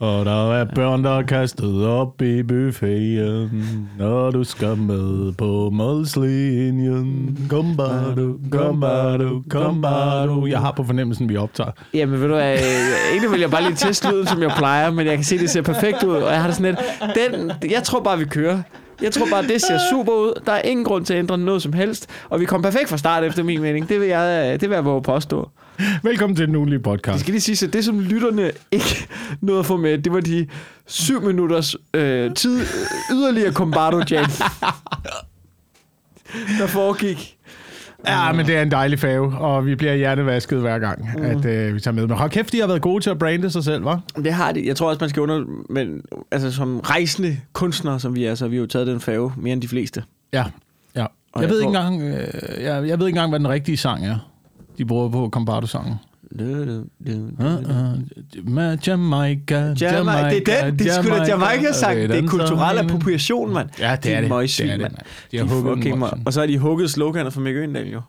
Og der er børn, der er kastet op i buffeten, når du skal med på målslinjen. Kom bare du, kom bare du, kom bare du. Jeg har på fornemmelsen, vi optager. Jamen ved du hvad, egentlig vil jeg bare lige teste lyden, som jeg plejer, men jeg kan se, det ser perfekt ud, og jeg har det sådan lidt, den, jeg tror bare, vi kører. Jeg tror bare, det ser super ud. Der er ingen grund til at ændre noget som helst. Og vi kom perfekt fra start, efter min mening. Det vil jeg, det vil jeg våge påstå. Velkommen til den ugenlige Det podcast. skal lige sige, at det som lytterne ikke nåede at få med, det var de syv minutters øh, tid yderligere Combardo Jam. der foregik. Ja, men det er en dejlig fave, og vi bliver hjernevasket hver gang, mm. at øh, vi tager med. Men hold kæft, de har været gode til at brande sig selv, hva'? Det har de. Jeg tror også, man skal under... Men altså, som rejsende kunstnere, som vi er, så har vi jo taget den fave mere end de fleste. Ja, ja. Og Jeg, jeg ved ikke tror- engang, øh, jeg, jeg ved ikke engang, hvad den rigtige sang er. De bruger på Combardo-sangen. Jamaica, Jamaica, det er den. Det er sgu da Jamaica-sang. Det er kulturel appropriation, mand. Ja, det er det. Det er det, mand. De har hugget. Og så har de hugget sloganet fra Mikke Øgendal, jo.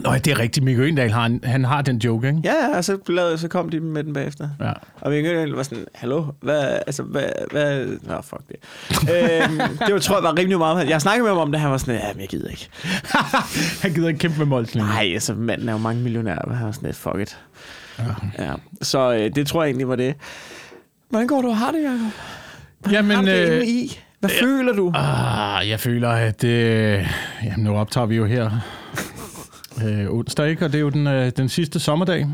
Nå, det er rigtigt. Mikke Øgendal har, en- han har den joke, ikke? Ja, ja, og så, lavede, så kom de med den bagefter. Ja. Og Mikke Øgendal var sådan, hallo, hvad, altså, hvad, hvad, nå, fuck det. øhm, det var, tror jeg var rimelig meget. Jeg snakkede med ham om det, han var sådan, ja, men jeg gider ikke. han gider ikke kæmpe med Molsling. Nej, altså, manden er jo mange millionærer, han var sådan lidt, fuck it. Ja. ja. Så øh, det tror jeg egentlig var det. Hvordan går du og har det, Jacob? Jamen, har det øh, i? Hvad ja. føler du? Ah, jeg føler, at... Øh, jamen, nu optager vi jo her øh, onsdag, ikke? Og det er jo den, øh, den sidste sommerdag.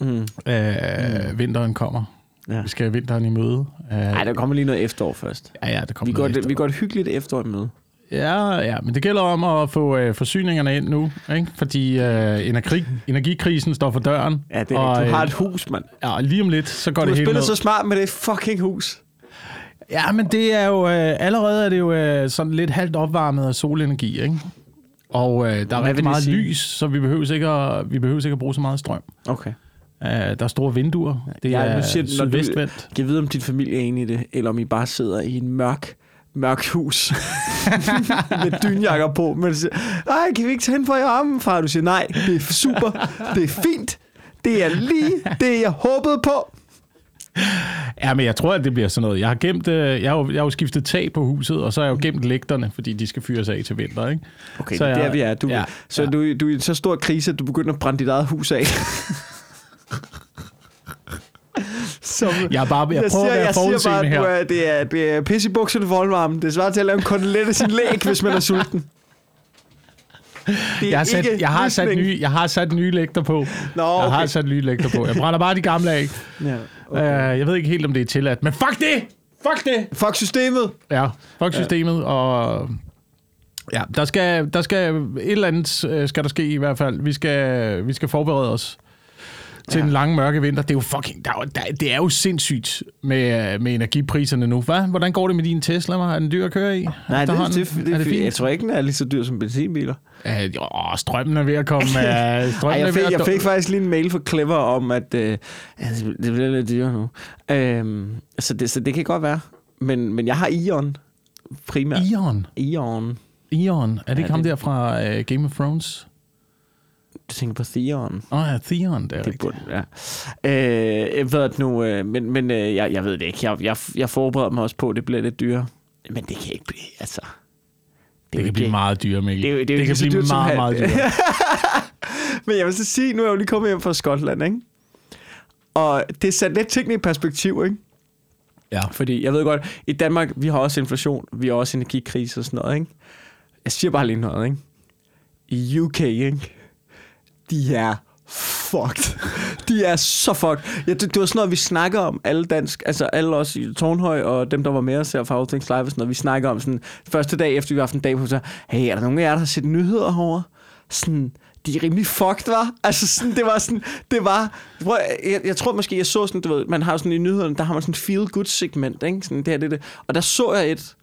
Mm. Øh, Vinteren kommer. Ja. Vi skal vinteren i møde. Øh, Nej, der kommer lige noget efterår først. ja, ja, der Vi kommer går, noget et, vi går et hyggeligt efterår i møde. Ja, ja, men det gælder om at få øh, forsyningerne ind nu, ikke? fordi øh, energi, energikrisen står for døren. Ja, det er og, Du har øh, et hus, mand. Ja, og lige om lidt, så går Du har det hele spillet ned. så smart med det fucking hus. Ja, men det er jo... Øh, allerede er det jo øh, sådan lidt halvt opvarmet af solenergi, ikke? Og øh, der er rigtig meget sige? lys, så vi behøver ikke at, vi behøver ikke at bruge så meget strøm. Okay. Uh, der er store vinduer. Det Ja, er nu siger du, når du- sydvestvendt. Kan jeg vide, om din familie er enig i det, eller om I bare sidder i en mørk, mørk hus med dynjakker på, men siger, nej, kan vi ikke tænde for i armen, far? Du siger, nej, det er super, det er fint, det er lige det, jeg håbede på. Ja, men jeg tror, at det bliver sådan noget. Jeg har gemt, øh, jeg har jo, jeg har jo skiftet tag på huset, og så har jeg jo gemt lægterne, fordi de skal fyres af til vinter, ikke? Okay, Så jeg- der, vi er. Du, ja, så ja. Du, du er i en så stor krise, at du begynder at brænde dit eget hus af. Som, Jeg, bare, jeg, jeg, prøver siger, at være forudseende at du her. er, det er, det er pisse i bukserne voldvarme. Det svarer til at lave en kotelet af sin læg, hvis man er sulten. Det Jeg har, sat, jeg, har sat nye, jeg har sat nye lægter på. Nå, Jeg har okay. sat nye lægter på. Jeg brænder bare de gamle af. Ja, Okay. Uh, jeg ved ikke helt, om det er tilladt, men fuck det! Fuck det! Fuck systemet. Ja, fuck systemet, og ja, der skal, der skal et eller andet øh, skal der ske i hvert fald. Vi skal, vi skal forberede os til Ja. den lange mørke vinter. Det er jo fucking, der, er der, det er jo sindssygt med, med energipriserne nu. Hvad? Hvordan går det med din Tesla? hva'? Er den dyr at køre i? Nej, det, det, det, er det fint? jeg tror ikke, den er lige så dyr som benzinbiler. Jo, strømmen er ved at komme. Strømmen Ej, jeg, fik, jeg fik faktisk lige en mail fra Clever om, at øh, altså, det bliver lidt dyrere nu. Øhm, så, det, så det kan godt være. Men, men jeg har Ion primært. Ion. Ion. Ion. Er det ikke Ja, ham det- der fra uh, Game of Thrones? Du tænker på Theon. Åh oh, ja, Theon, det er Det rigtigt. burde, ja. Øh, jeg ved det nu, øh, men, men øh, jeg, jeg ved det ikke. Jeg, jeg, jeg forbereder mig også på, at det bliver lidt dyrere. Men det kan ikke blive, altså... Det, er det kan blive meget dyrere, Mikkel. Det er det er det ikke kan blive dyrt meget, meget dyrere. Men jeg vil så sige, nu er jeg jo lige kommet hjem fra Skotland, ikke? Og det satte lidt tingene i perspektiv, ikke? Ja. Fordi jeg ved godt, i Danmark, vi har også inflation, vi har også energikrise og sådan noget, ikke? Jeg siger bare lige noget, ikke? I UK, ikke? De er fucked. De er så fucked. Ja, det, det var sådan noget, vi snakker om, alle dansk, altså alle os i Tornhøj, og dem, der var med os her fra All Things Live, sådan noget, vi snakker om sådan, første dag efter vi har haft en dag på, så, hey, er der nogen af jer, der har set nyheder herovre? Sådan, de er rimelig fucked, var. Altså sådan, det var sådan, det var, prøv, jeg, jeg, tror måske, jeg så sådan, du ved, man har sådan i nyhederne, der har man sådan feel good segment, ikke? Sådan, det her, det, det. Og der så jeg et,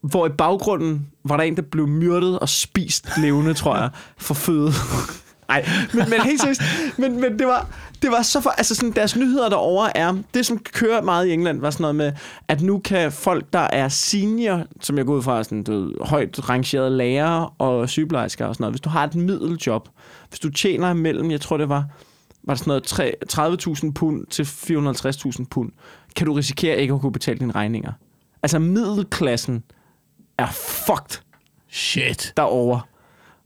hvor i baggrunden var der en, der blev myrdet og spist levende, tror jeg, for føde. Nej, men, men helt seriøst, men, men det var, det var så for, altså sådan, deres nyheder derovre er, det som kører meget i England, var sådan noget med, at nu kan folk, der er senior, som jeg går ud fra, sådan, du ved, højt rangerede lærere og sygeplejersker og sådan noget, hvis du har et middeljob, hvis du tjener imellem, jeg tror det var var det sådan noget tre- 30.000 pund til 450.000 pund, kan du risikere ikke at kunne betale dine regninger. Altså middelklassen er fucked Shit. derovre.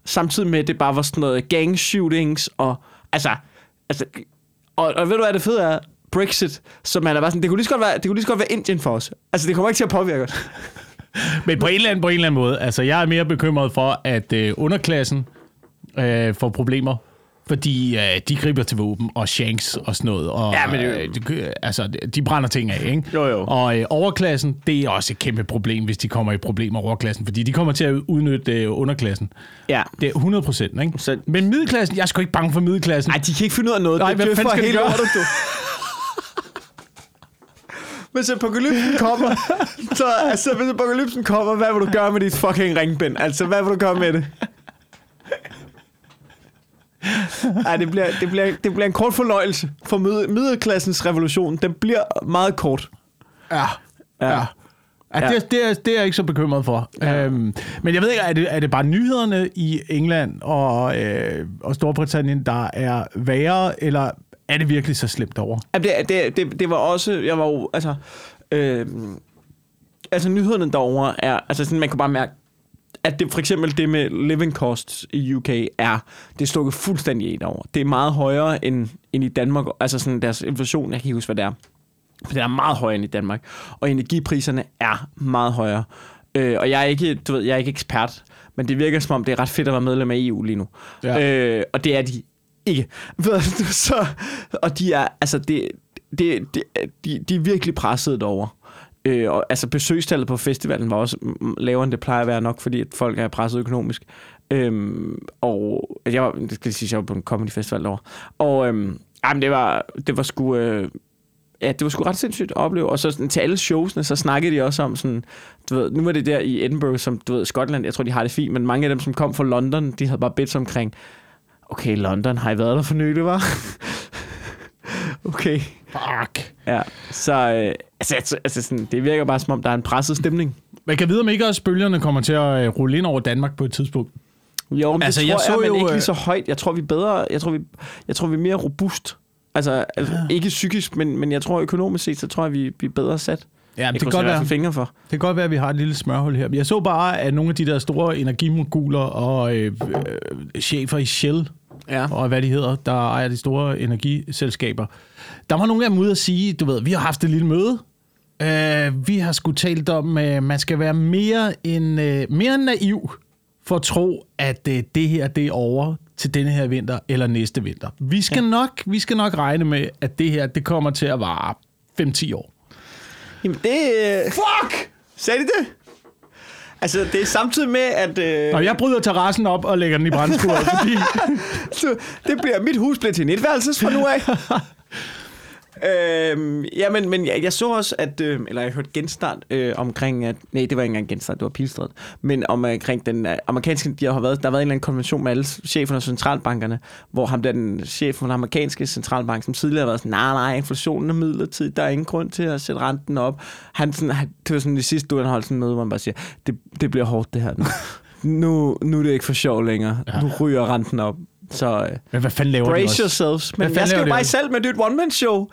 Samtidig med, at det bare var sådan noget gang shootings, og altså, altså og, og ved du hvad det fede er? Brexit, som man er bare sådan, det kunne lige så godt være, det kunne lige så godt være Indien for os. Altså, det kommer ikke til at påvirke os. Men på en eller anden, på en eller anden måde, altså jeg er mere bekymret for, at øh, underklassen øh, får problemer, fordi øh, de griber til våben og shanks og sådan noget. Og, Ja, men det øh, de, altså, de brænder ting af, ikke? Jo, jo. Og øh, overklassen, det er også et kæmpe problem, hvis de kommer i problemer overklassen, fordi de kommer til at udnytte øh, underklassen. Ja. Det er 100 procent, ikke? Så- Men middelklassen, jeg er sgu ikke bange for middelklassen. Nej, de kan ikke finde ud af noget. Nej, Det hvad fanden skal de gøre? lortet, du. Hvis apokalypsen kommer, så altså, hvis apokalypsen kommer, hvad vil du gøre med dit fucking ringbind? Altså, hvad vil du gøre med det? Ej, det bliver, det, bliver, det bliver en kort fornøjelse for middel- middelklassens revolution. Den bliver meget kort. Ja. Ja. ja. Ja, Ja. det, det, er, det er jeg ikke så bekymret for. Ja. Øhm, men jeg ved ikke, er det, er det bare nyhederne i England og, øh, og Storbritannien, der er værre, eller er det virkelig så slemt over? Jamen, det, det, det, det var også, jeg var jo, altså, øh, altså nyhederne derovre er, altså sådan, man kan bare mærke, at det for eksempel det med living costs i UK er, det er stukket fuldstændig i derovre. Det er meget højere end, end i Danmark, altså sådan deres inflation, jeg kan ikke huske, hvad det er. Men det er meget højere end i Danmark. Og energipriserne er meget højere. Øh, og jeg er, ikke, du ved, jeg er ikke ekspert, men det virker som om, det er ret fedt at være medlem af EU lige nu. Ja. Øh, og det er de ikke. Ved du, Så, og de er, altså, det, det, det, de, de er virkelig presset derovre. Øh, og, altså besøgstallet på festivalen var også lavere, end det plejer at være nok, fordi at folk er presset økonomisk. Øhm, og jeg var, det skal sige, jeg var på en comedy festival derovre. Og øhm, jamen, det var, det var sgu... Øh, Ja, det var sgu ret sindssygt at opleve. Og så sådan, til alle showsene, så snakkede de også om sådan, du ved, nu var det der i Edinburgh, som du ved, Skotland, jeg tror, de har det fint, men mange af dem, som kom fra London, de havde bare bedt omkring, okay, London, har I været der for nylig, var? okay. Fuck. Ja, så øh, altså, altså, altså sådan, det virker bare som om, der er en presset stemning. Man kan vide, om ikke også bølgerne kommer til at øh, rulle ind over Danmark på et tidspunkt. Jo, men Altså, det jeg tror så jeg, men jo, ikke øh, lige så højt. Jeg tror, vi er bedre, jeg tror, vi, jeg tror, vi er mere robust. Altså, altså ikke psykisk, men, men jeg tror økonomisk set, så tror jeg, vi, vi er bedre sat. Ja, Jeg det kan, godt være, fingre for. det kan godt være, at vi har et lille smørhul her. Jeg så bare, at nogle af de der store energimoguler og øh, øh, chefer i Shell, Ja. og hvad de hedder, der ejer de store energiselskaber. Der var nogle af dem ude at sige, du ved, vi har haft et lille møde. Uh, vi har sgu talt om, at man skal være mere, end, uh, mere naiv for at tro, at uh, det her det er over til denne her vinter eller næste vinter. Vi skal, ja. nok, vi skal nok regne med, at det her det kommer til at vare 5-10 år. Jamen, det... øh, Fuck! Sagde de det? Altså, det er samtidig med, at... Øh, Og jeg bryder terrassen op og lægger den i brændskuret, fordi så det bliver, mit hus bliver til en etværelses fra nu af. øhm, ja, men, men jeg, jeg så også, at, øh, eller jeg hørte genstart øh, omkring, at, nej, det var ikke engang genstart, det var Pilstred, men omkring den øh, amerikanske, de har været, der har været en eller anden konvention med alle cheferne af centralbankerne, hvor ham der den chef for den amerikanske centralbank, som tidligere har været sådan, nej, nej, inflationen er midlertidig, der er ingen grund til at sætte renten op. Han, sådan, han, det var sådan i sidste uge, han holdt sådan møde, hvor han bare siger, det, det bliver hårdt det her nu. Nu, nu er det ikke for sjov længere. Ja. Nu ryger renten op. Så øh, Men hvad fanden laver de brace også? yourselves. Men fanden jeg skal jo de bare også? selv med nyt one-man-show.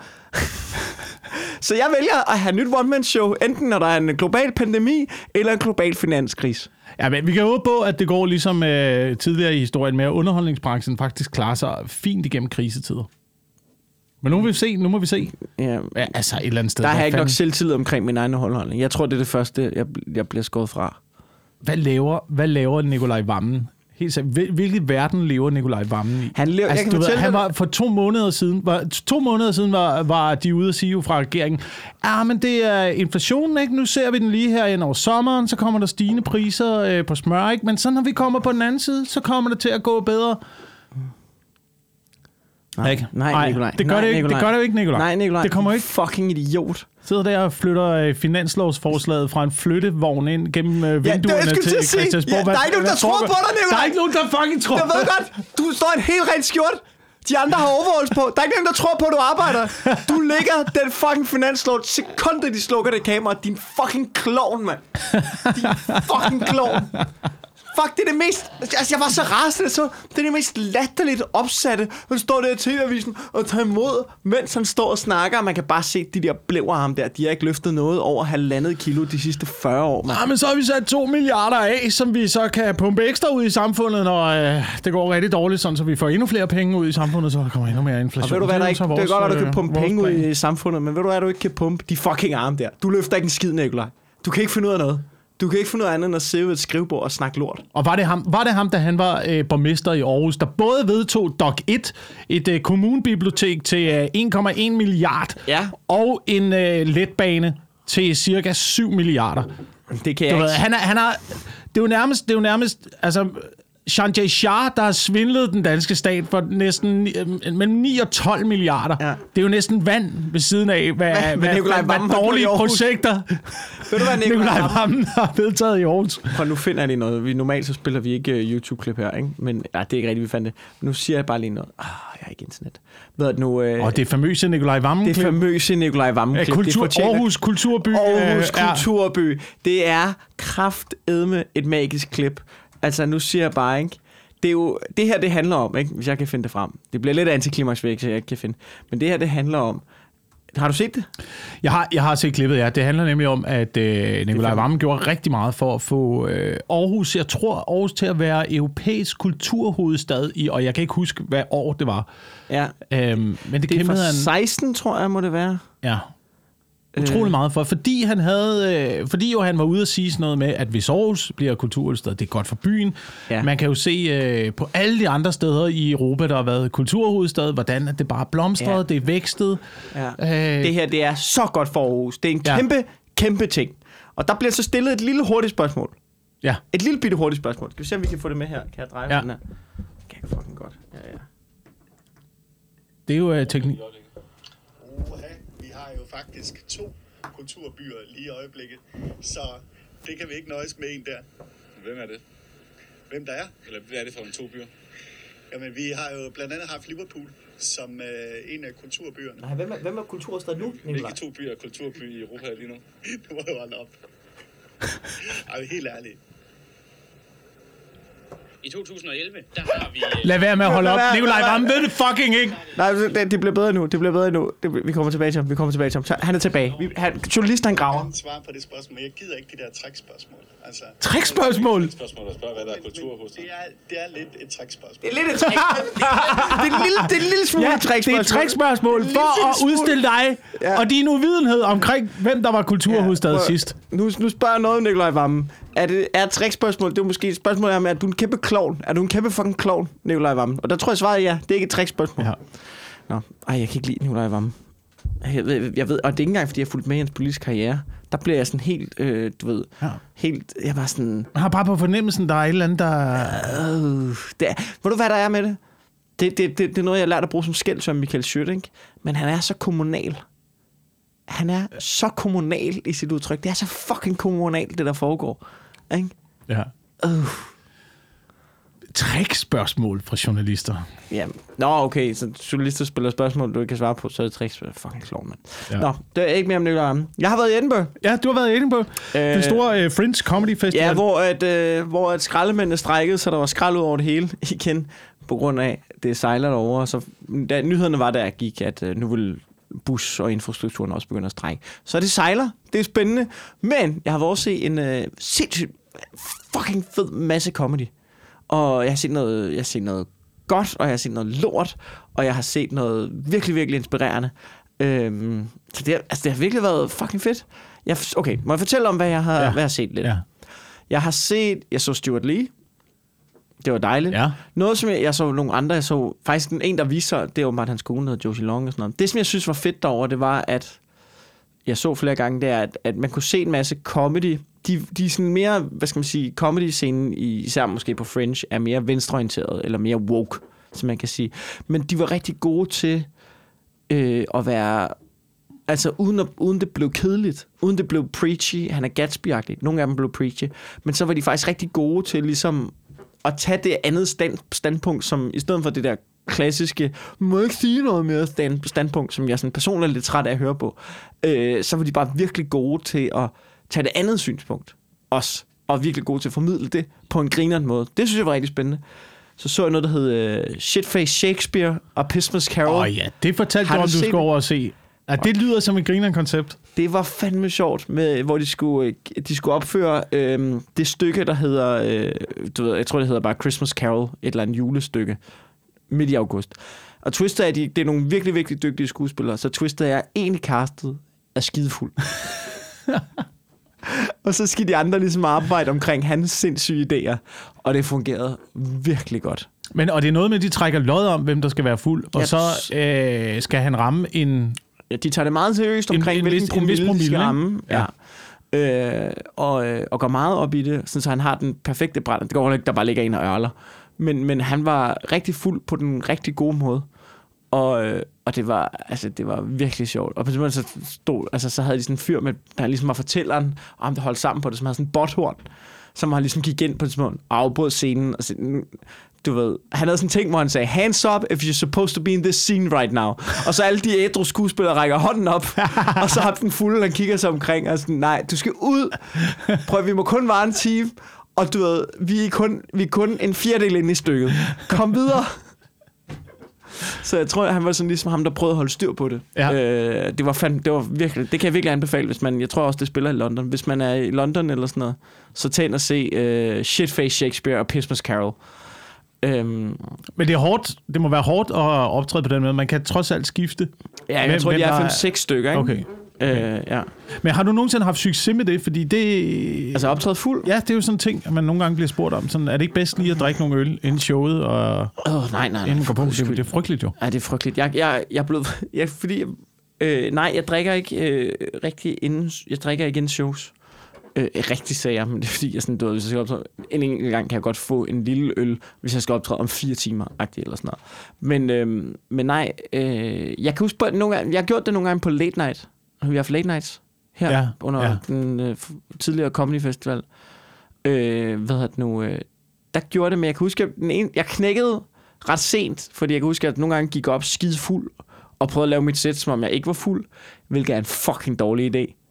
så jeg vælger at have nyt one-man-show, enten når der er en global pandemi, eller en global finanskris. Ja, men vi kan håbe på, at det går ligesom øh, tidligere i historien med, at underholdningsbranchen faktisk klarer sig fint igennem krisetider. Men nu må vi se, nu må vi se. Ja, Ja, altså et eller andet sted. der har hvad jeg ikke nok selvtillid omkring min egen holdholdning. Jeg tror, det er det første, jeg, jeg bliver skåret fra. Hvad laver, hvad laver Nikolaj Vammen? Helt seriøst, hvil- hvilken verden lever Nikolaj Vammen i? Han lever, Altså, jeg kan ved, han var for to måneder siden, var, to måneder siden var, var de ude at sige jo fra regeringen, ja, men det er inflationen, ikke? Nu ser vi den lige her ind over sommeren, så kommer der stigende priser øh, på smør, ikke? Men så når vi kommer på den anden side, så kommer det til at gå bedre. Nej, Ikke? nej, Nej, Nikolaj. det gør nej, det ikke. Det Nikolaj. gør det jo ikke, Nikolaj. Nej, Nikolaj. Det kommer ikke. Fucking idiot. Sidder der og flytter øh, finanslovsforslaget fra en flyttevogn ind gennem øh, vinduerne det- jeg skulle til til. Christiansborg. Ja, der er ikke nogen, der tror på dig, Nikolaj. Der er ikke nogen, der fucking tror Jeg ved godt, du står en helt ren skjort. De andre har overholds på. Der er ikke nogen, der tror på, at du arbejder. Du ligger den fucking finanslov sekundet, de slukker det kamera. Din fucking klovn, mand. Din fucking klovn. Fuck, det er det mest... Altså, jeg var så rasende, så det er det mest latterligt opsatte. Han står der i TV-avisen og tager imod, mens han står og snakker. Man kan bare se de der blæver ham der. De har ikke løftet noget over halvandet kilo de sidste 40 år, man. Ja, Ah, men så har vi sat 2 milliarder af, som vi så kan pumpe ekstra ud i samfundet, når øh, det går rigtig dårligt, sådan, så vi får endnu flere penge ud i samfundet, så der kommer endnu mere Og inflation. ved du hvad, er der ikke, det er godt, at du kan øh, pumpe vores penge ud i samfundet, men ved du hvad, du ikke kan pumpe de fucking arme der. Du løfter ikke en skid, Nikolaj. Du kan ikke finde ud af noget. Du kan ikke finde af andet end at sidde ved et skrivebord og snakke lort. Og var det ham, var det ham da han var øh, borgmester i Aarhus, der både vedtog DOC 1, et øh, kommunebibliotek til øh, 1,1 milliard, Ja. og en øh, letbane til cirka 7 milliarder. Det kan Du jeg ved, ikke. han er, han er, det er jo nærmest, det er jo nærmest, altså, Sanjay Shah, der har svindlet den danske stat for næsten øh, mellem 9 og 12 milliarder. Ja. Det er jo næsten vand ved siden af, hvad, Hvad- hvad, hvad dårlige projekter Ved du hvad, Nikolaj? Vammen har vedtaget i Aarhus. Prøv, nu finder jeg lige noget. Vi, normalt så spiller vi ikke uh, YouTube-klip her, ikke? Men ja, det er ikke rigtigt, vi fandt det. Nu siger jeg bare lige noget. Ah, jeg har ikke internet. Ved du nu... Uh, Og det famøse Nikolaj Vammen. det famøse Nikolaj Vammen Ja, klip. kultur, det Aarhus Kulturby. Aarhus øh, er- Kulturby. Det er kraftedme et magisk klip. Altså, nu siger jeg bare, ikke? Det, er jo, det her, det handler om, ikke? hvis jeg kan finde det frem. Det bliver lidt antiklimaks, hvis jeg ikke kan finde. Men det her, det handler om... Har du set det? Jeg har, jeg har set klippet, ja. Det handler nemlig om, at øh, Nikolaj Vammen gjorde rigtig meget for at få øh, Aarhus, jeg tror Aarhus til at være europæisk kulturhovedstad i, og jeg kan ikke huske, hvad år det var. Ja. Øhm, men det, Det er fra han... 16, tror jeg, må det være. Ja. Utrolig meget for, fordi han havde, øh, fordi jo han var ude at sige sådan noget med, at hvis Aarhus bliver kulturhovedstad, det er godt for byen. Ja. Man kan jo se øh, på alle de andre steder i Europa, der har været kulturhovedstad, hvordan det bare blomstrede, Ja. det er vækstet. Ja. Øh, Det her, det er så godt for Aarhus. Det er en Ja. kæmpe, kæmpe ting. Og der bliver så stillet et lille hurtigt spørgsmål. ja. Et lille bitte hurtigt spørgsmål. Skal vi se, om vi kan få det med her? Kan jeg dreje Ja. den her? Kan jeg fucking godt. Ja, ja. Det er jo øh, teknik. Uha, vi har jo faktisk to kulturbyer lige i øjeblikket, så det kan vi ikke nøjes med en der. Hvem er det? Hvem der er? Eller hvad er det for en to byer? Jamen, vi har jo blandt andet haft Liverpool som øh, en af kulturbyerne. Nej, hvem er, hvem er kulturstad nu, Hvilke to byer er kulturby i Europa lige nu? Nu må jeg holde op. Ej, helt ærligt. I 2011, der har vi... øh, Lad være med at holde op. Nikolaj. Vammen ved det fucking ikke. Nej, det, det bliver bedre nu. Det bliver bedre nu. Det, vi kommer tilbage til ham. Vi kommer tilbage til ham. Så Han er tilbage. Vi, han, journalisten, han Jeg graver. kan svar på det spørgsmål, men jeg gider ikke de der trækspørgsmål. Altså, Trækspørgsmål. Spørgsmål at spørge, hvad der er kultur hos det er, det er lidt et trækspørgsmål. Det er lidt et trick. det er en lille, det er en lille smule Ja, et det er et En for lille at udstille dig Ja. og din uvidenhed omkring, hvem der var kulturhovedstad prøv- sidst. Nu, nu spørger jeg noget, Nikolaj Vammen. Er det er et trickspørgsmål? Det er måske et spørgsmål om, at du er en kæmpe klovn. Er du en kæmpe fucking klovn, Nikolaj Vammen? Og der tror jeg svaret er ja. Det er ikke et trickspørgsmål. Ja. Nå, ej, jeg kan ikke lide Nikolaj Vammen. Jeg ved, jeg ved, og det er ikke engang, fordi jeg har fulgt med i hans politiske karriere. Der bliver jeg sådan helt, øh, du ved, Ja. helt, jeg var sådan, Man har bare på fornemmelsen, der er et eller andet, der... øh, det er, ved du, hvad der er med det? Det, det, det, det er noget, jeg har lært at bruge som skæld, som Michael Schødt, ikke? Men han er så kommunal. Han er så kommunal i sit udtryk. Det er så fucking kommunalt, det der foregår. Ikke? Ja. Øh. Trickspørgsmål fra journalister. Ja. Nå, okay, så journalister spiller spørgsmål, du ikke kan svare på, så er det tricks. Fucking klog, mand. Ja. Nå, det er ikke mere om Vammen. Jeg har været i Edinburgh. Ja, du har været inde på Øh, den store øh, Fringe Comedy Festival. Ja, hvor, at, øh, hvor at skraldemændene strækkede, så der var skrald ud over det hele igen, på grund af, det sejler derovre. Så da nyhederne var, der gik, at øh, nu vil bus og infrastrukturen også begynde at strække. Så det sejler. Det er spændende. Men jeg har også set en øh, sindssygt fucking fed masse comedy. Og jeg har set noget, jeg har set noget godt, og jeg har set noget lort, og jeg har set noget virkelig, virkelig inspirerende. Øhm, så det, har- altså, det har virkelig været fucking fedt. Jeg, okay, må jeg fortælle om, hvad jeg har, ja. Hvad jeg har set lidt? Ja. Jeg har set, jeg så Stuart Lee. Det var dejligt. Ja. Noget, som jeg, jeg så nogle andre, jeg så faktisk den en, der viser, det var bare hans kone, der hedder Josie Long og sådan noget. Det, som jeg synes var fedt derovre, det var, at jeg så flere gange, det er, at, at man kunne se en masse comedy. De, de er sådan mere, hvad skal man sige, comedy-scenen, i, især måske på Fringe, er mere venstreorienteret, eller mere woke, som man kan sige. Men de var rigtig gode til øh, at være Altså uden, at, uden det blev kedeligt, uden det blev preachy, han er Gatsby-agtig, nogle af dem blev preachy, men så var de faktisk rigtig gode til ligesom at tage det andet stand, standpunkt, som i stedet for det der klassiske, må ikke sige noget mere stand, standpunkt, som jeg sådan personligt er lidt træt af at høre på, øh, så var de bare virkelig gode til at tage det andet synspunkt også. og virkelig god til at formidle det på en grineren måde. Det synes jeg var rigtig spændende. Så så jeg noget, der hed uh, Shitface Shakespeare og Christmas Carol. Åh oh, ja, det fortalte Har du du om, du skulle det? over og se. Ja, det lyder som et griner koncept. Det var fandme sjovt, med, hvor de skulle, øh, de skulle opføre øh, det stykke, der hedder, øh, du ved, jeg tror, det hedder bare Christmas Carol, et eller andet julestykke, midt i august. Og Twister er, de, det er nogle virkelig, virkelig dygtige skuespillere, så Twister er egentlig castet er skidefuld. og så skal de andre ligesom arbejde omkring hans sindssyge idéer, og det fungerede virkelig godt. Men, og det er noget med, at de trækker lod om, hvem der skal være fuld, og Ja, så øh, skal han ramme en... Ja, de tager det meget seriøst En- omkring, en hvilken vis- en promille, de promille, skal ramme. Ja. Øh, og, øh, og går meget op i det, sådan så han har den perfekte brænd. Det går ikke, der bare ligger en og ørler. Men, men han var rigtig fuld på den rigtig gode måde. Og, øh, og det var, altså, det var virkelig sjovt. Og på så, stod, altså, så havde de sådan en fyr med, der ligesom var fortælleren, og ham der holdt sammen på det, som havde sådan en botthorn, som han ligesom gik ind på sådan og afbrød scenen. Og så, nu- du ved, han havde sådan en ting, hvor han sagde, hands up if you're supposed to be in this scene right now. Og så alle de ædru skuespillere rækker hånden op, og så har den fulde, han kigger sig omkring, og sådan, nej, du skal ud. Prøv, vi må kun vare en time, og du ved, vi er kun, vi er kun en fjerdedel inde i stykket. Kom videre. Så jeg tror, han var sådan ligesom ham, der prøvede at holde styr på det. Ja. Øh, det var fandme, det var virkelig, det kan jeg virkelig anbefale, hvis man, jeg tror også, det spiller i London. Hvis man er i London eller sådan noget, så tag ind og se uh, Shitface Shakespeare og Christmas Carol. Øhm, Men det er hårdt. Det må være hårdt at optræde på den måde. Man kan trods alt skifte. ja, jeg Hvem- tror, de hvem er der 5-6 stykker, ikke? Okay. Øh, ja. Men har du nogensinde haft succes med det? Fordi det... Altså optræde fuld? Ja, det er jo sådan en ting, at man nogle gange bliver spurgt om. Sådan, er det ikke bedst lige at drikke nogle øl inden showet, og oh, nej, nej, nej. inden går på? Det, det er frygteligt jo. Ja, det er frygteligt. Jeg, jeg, jeg er blevet... Jeg, fordi, øh, nej, jeg drikker ikke øh, rigtig inden... Jeg drikker ikke inden shows. Øh, rigtig jeg, men det er fordi, jeg sådan, du ved, hvis jeg skal optræde, en enkelt gang kan jeg godt få en lille øl, hvis jeg skal optræde om fire timer, agtigt eller sådan noget. Men, øh, men nej, øh, jeg kan huske på, nogle gange, jeg har gjort det nogle gange på late night. Vi har haft late nights her Ja, under ja. den øh, tidligere Comedy Festival. Øh, hvad hedder det nu? Øh, der gjorde det, men jeg kan huske, at den ene, jeg knækkede ret sent, fordi jeg kan huske, at nogle gange gik op skide fuld, og prøvede at lave mit sæt, som om jeg ikke var fuld, hvilket er en fucking dårlig idé.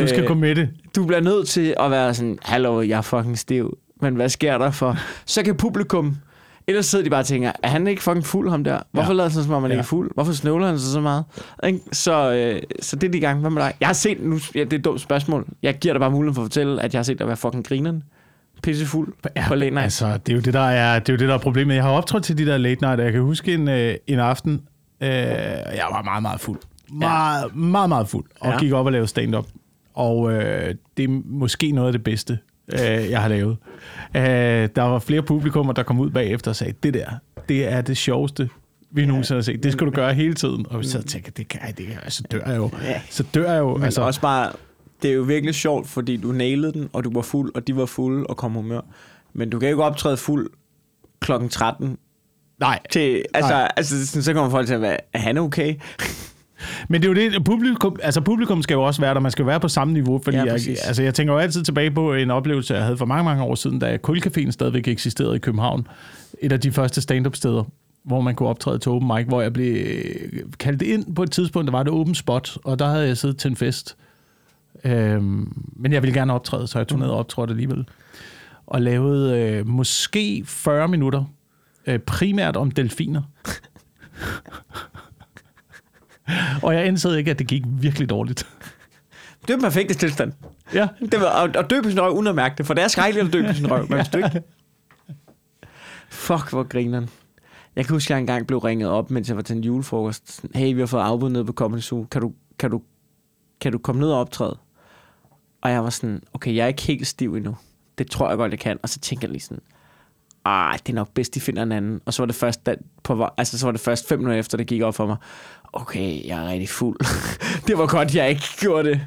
Du skal Øh, gå med det. du bliver nødt til at være sådan, hallo, jeg er fucking stiv, men hvad sker der for? Så kan publikum, ellers sidder de bare og tænker, er han ikke fucking fuld, ham der? Hvorfor Ja. lader han sig, som om han Ja. ikke er fuld? Hvorfor snøvler han sig så meget? Ikke? Så, øh, så det er de gang. Hvad med dig? Jeg har set, nu, ja, det er et dumt spørgsmål. Jeg giver dig bare muligheden for at fortælle, at jeg har set dig være fucking grineren. Pisse fuld Ja, på late night. Altså, det er jo det, der er, det er, jo det, der er problemet. Jeg har optrådt til de der late night, og jeg kan huske en, øh, en aften, øh, jeg var meget, meget fuld. Meget, ja. meget, meget fuld. Og ja. gik op og lavede stand-up. Og øh, det er måske noget af det bedste, øh, jeg har lavet. Øh, der var flere publikummer, der kom ud bagefter og sagde, det der, det er det sjoveste, vi nogensinde har set. Det skal du gøre hele tiden. Og vi sad og tænkte, det kan jeg, det kan jeg, så dør jeg jo. Så dør jeg jo. Men altså, altså, også bare, det er jo virkelig sjovt, fordi du nailede den, og du var fuld, og de var fulde og kom humør. Men du kan ikke optræde fuld klokken 13 nej, til, altså, Nej. altså sådan, så kommer folk til at være, er han okay? Men det er jo det, publikum, altså publikum skal jo også være der, man skal jo være på samme niveau, fordi Ja, jeg, altså jeg tænker jo altid tilbage på en oplevelse, jeg havde for mange, mange år siden, da Kulcaféen stadigvæk eksisterede i København. Et af de første stand-up steder, hvor man kunne optræde til open mic, hvor jeg blev øh, kaldt ind på et tidspunkt, der var det open spot, og der havde jeg siddet til en fest. Øhm, men jeg ville gerne optræde, så jeg tog ned og optrådte alligevel. Og lavede øh, måske 40 minutter, øh, primært om delfiner. og jeg indså ikke, at det gik virkelig dårligt. Det er den perfekte tilstand. Ja. Det var, og, og dø på sin røv uden at mærke det, for det er skrækkeligt at dø på sin røv, men hvis du ikke... Fuck, hvor grineren. Jeg kan huske, at jeg engang blev ringet op, mens jeg var til en julefrokost. Sådan, Hey, vi har fået afbud nede på Comedy Zoo. Kan du, kan, du, kan du komme ned og optræde? Og jeg var sådan, okay, jeg er ikke helt stiv endnu. Det tror jeg godt, jeg kan. Og så tænker jeg lige sådan, ah, det er nok bedst, de finder en anden. Og så var det først, da, på, altså, så var det først fem minutter efter, det gik op for mig. Okay, jeg er rigtig fuld. det var godt, jeg ikke gjorde det.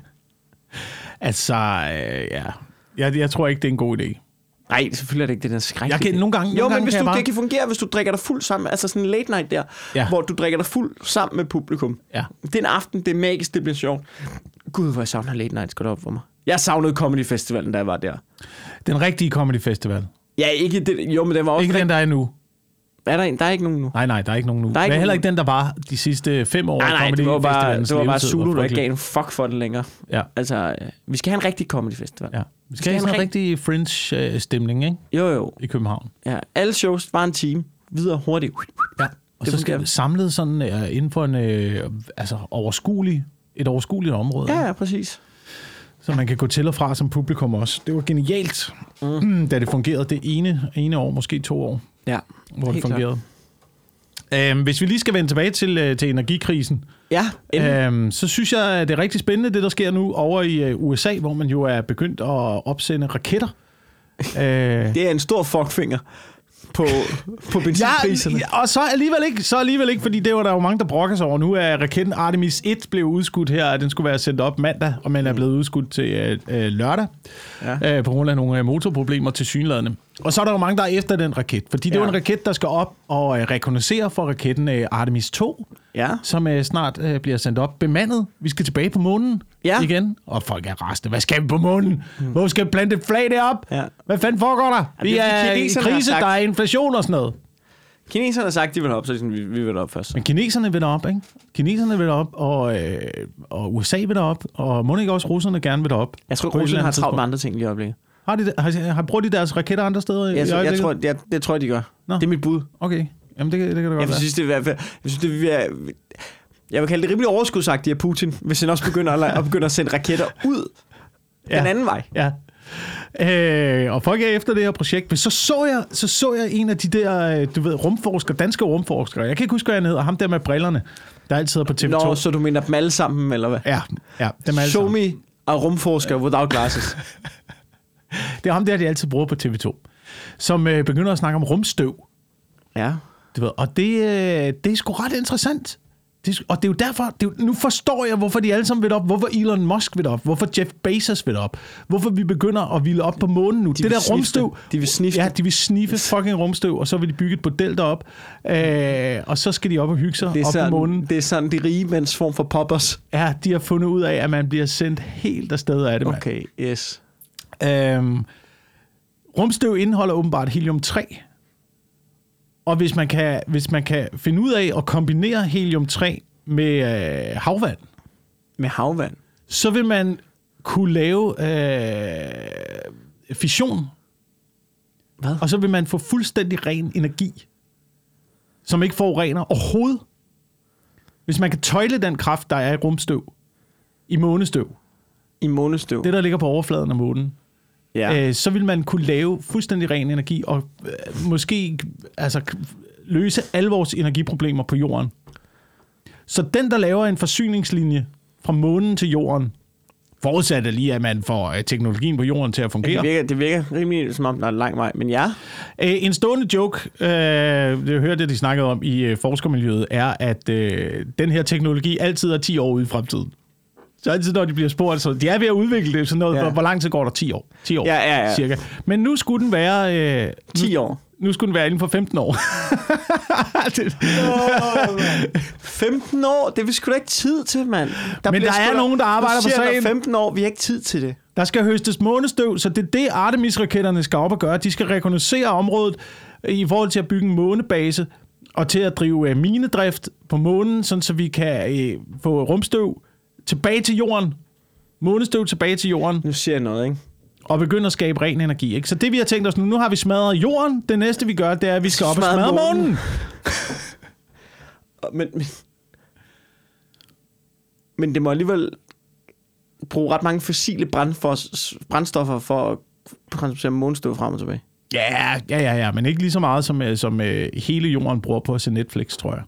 Altså, øh, ja. Jeg, jeg tror ikke, det er en god idé. Nej, selvfølgelig er det ikke det der skrækkelige. Jeg kan- nogle gange- jo, nogle men gange hvis kan du, bare- det kan fungere, hvis du drikker dig fuld sammen, altså sådan en late night der, Ja. ja. hvor du drikker dig fuld sammen med publikum. Ja. Det er en aften, det er magisk, det bliver sjovt. Gud, hvor jeg savner late night, skal du op for mig. Jeg savnede Comedy Festivalen, da jeg var der. Den rigtige Comedy Festival. Ja, ikke det, jo, men den var også Ikke den, der er nu. Er der en? Der er ikke nogen nu. Nej, nej, der er ikke nogen nu. Der er ikke Men heller ikke den, der var de sidste fem år. Nej, nej, det var bare, det var bare Zulu, der ikke gav en fuck for det længere. Ja, Altså, øh, vi skal have en rigtig comedy festival. ja. Vi skal have sådan en rigtig fringe-stemning, ikke? Jo, jo. I København. Ja. Alle shows, bare en time. Videre hurtigt. Ja. Og Det så skal vi samlet sådan uh, inden for en uh, altså overskuelig, et overskueligt område. Ja, ja, præcis. Så man kan gå til og fra som publikum også. Det var genialt, mm. da det fungerede det ene, ene år, måske to år, Ja. hvor det fungerede. Øhm, hvis vi lige skal vende tilbage til, øh, til energikrisen, Ja, øhm, så synes jeg, at det er rigtig spændende, det der sker nu over i øh, USA, hvor man jo er begyndt at opsende raketter. øh, Det er en stor fuckfinger på, på benzinpriserne. Ja, og så alligevel ikke, så alligevel ikke, fordi det var der jo mange, der brokker sig over. Nu er raketten Artemis 1 blev udskudt her, at den skulle være sendt op mandag, og man er blevet udskudt til øh, øh, lørdag, Ja. øh, på grund af nogle øh, motorproblemer til synladende. Og så er der jo mange, der er efter den raket, fordi det er Ja. jo en raket, der skal op og øh, rekognosere for raketten øh, Artemis 2, Ja. som øh, snart øh, bliver sendt op bemandet. Vi skal tilbage på månen Ja. igen, og folk er rasende. Hvad skal vi på månen? Hvor skal vi plante et flag derop? Ja. Hvad fanden foregår der? Vi det er, er i krise, sagt- der er inflation og sådan noget. Kineserne har sagt, de vil op, så er sådan, vi, vi vil op først. Men kineserne vil derop, ikke? Kineserne vil derop, og, øh, og USA vil derop, og må ikke også russerne gerne vil derop? Jeg tror, eller har travlt med andre ting lige i øjeblikket. Har de, det? har, har brugt de deres raketter andre steder i Jeg, jeg, jeg tror, det, det tror jeg, de gør. Nå. Det er mit bud. Okay, jamen det, det kan da godt Jeg være. synes, det er, fald- jeg synes, det er, jeg vil kalde det rimelig overskudsagtigt af Putin, hvis han også begynder at, at, begynder at sende raketter ud ja. den anden vej. Ja. Øh, og folk er efter det her projekt, men så så jeg, så så jeg en af de der, øh, du ved, rumforskere, danske rumforskere. Jeg kan ikke huske, hvad han hedder. Ham der med brillerne, der altid er på TV2. Nå, så du mener dem alle sammen, eller hvad? Ja, ja, dem alle Show sammen. me a rumforsker without glasses. Det er ham der, de altid bruger på TV2. Som øh, begynder at snakke om rumstøv. Ja. Du ved, og det, øh, det er sgu ret interessant. Det, og det er jo derfor, det er, jo- nu forstår jeg, hvorfor de alle sammen vil op, hvorfor Elon Musk vil op, hvorfor Jeff Bezos vil op, hvorfor vi begynder at ville op på månen nu. det vil der snifte. rumstøv. De vil snifte. Ja, de vil sniffe fucking rumstøv, og så vil de bygge et bordel derop, øh, og så skal de op og hygge sig Det er, op på månen. sådan, det er sådan de rige mænds form for poppers. Ja, de har fundet ud af, at man bliver sendt helt afsted af det, mand. Okay, yes. Øhm, rumstøv indeholder åbenbart helium-3. Og hvis man, kan, hvis man kan finde ud af at kombinere helium-3 med øh, havvand, Med havvand. så vil man kunne lave øh, fission, Hvad? og så vil man få fuldstændig ren energi, som ikke forurener overhovedet. Hvis man kan tøjle den kraft, der er i rumstøv, i månestøv, I månestøv. det der ligger på overfladen af månen, ja. øh, så vil man kunne lave fuldstændig ren energi og øh, måske altså, løse alle vores energiproblemer på jorden. Så den, der laver en forsyningslinje fra månen til jorden, forudsat lige, at man får øh, teknologien på jorden til at det, fungere. virker, det virker rimelig, som om der er en lang vej. Men ja, Øh, en stående joke, øh, det hørte jeg, de snakkede om i øh, forskermiljøet, er, at øh, den her teknologi altid er 10 år ude i fremtiden. Så altid, når de bliver spurgt, så de er ved at udvikle det, sådan noget, Ja. hvor, hvor lang tid går der? 10 år. 10 år, Ja, ja, ja. cirka. Men nu skulle den være... Øh, 10 år. nu skulle den være inden for 15 år. det, 15 år, det er vi sgu da ikke tid til, mand. Der Men der er sgu nogen, der arbejder på der sagen. 15 år, vi har ikke tid til det. der skal høstes månestøv, så det er det, Artemis-raketterne skal op og gøre. De skal rekognosere området i forhold til at bygge en månebase og til at drive øh, minedrift på månen, sådan så vi kan øh, få rumstøv tilbage til jorden. Månestøv tilbage til jorden, Nu siger jeg noget, ikke? og begynde at skabe ren energi. Ikke? Så det vi har tænkt os nu, nu har vi smadret jorden. Det næste vi gør, det er, at vi skal op og Smadre smadre månen. Men, men, men det må alligevel bruge ret mange fossile brændstoffer for at transportere månestøv frem og tilbage. Ja, ja, ja, ja, men ikke lige så meget, som, øh, som øh, hele jorden bruger på at se Netflix, tror jeg.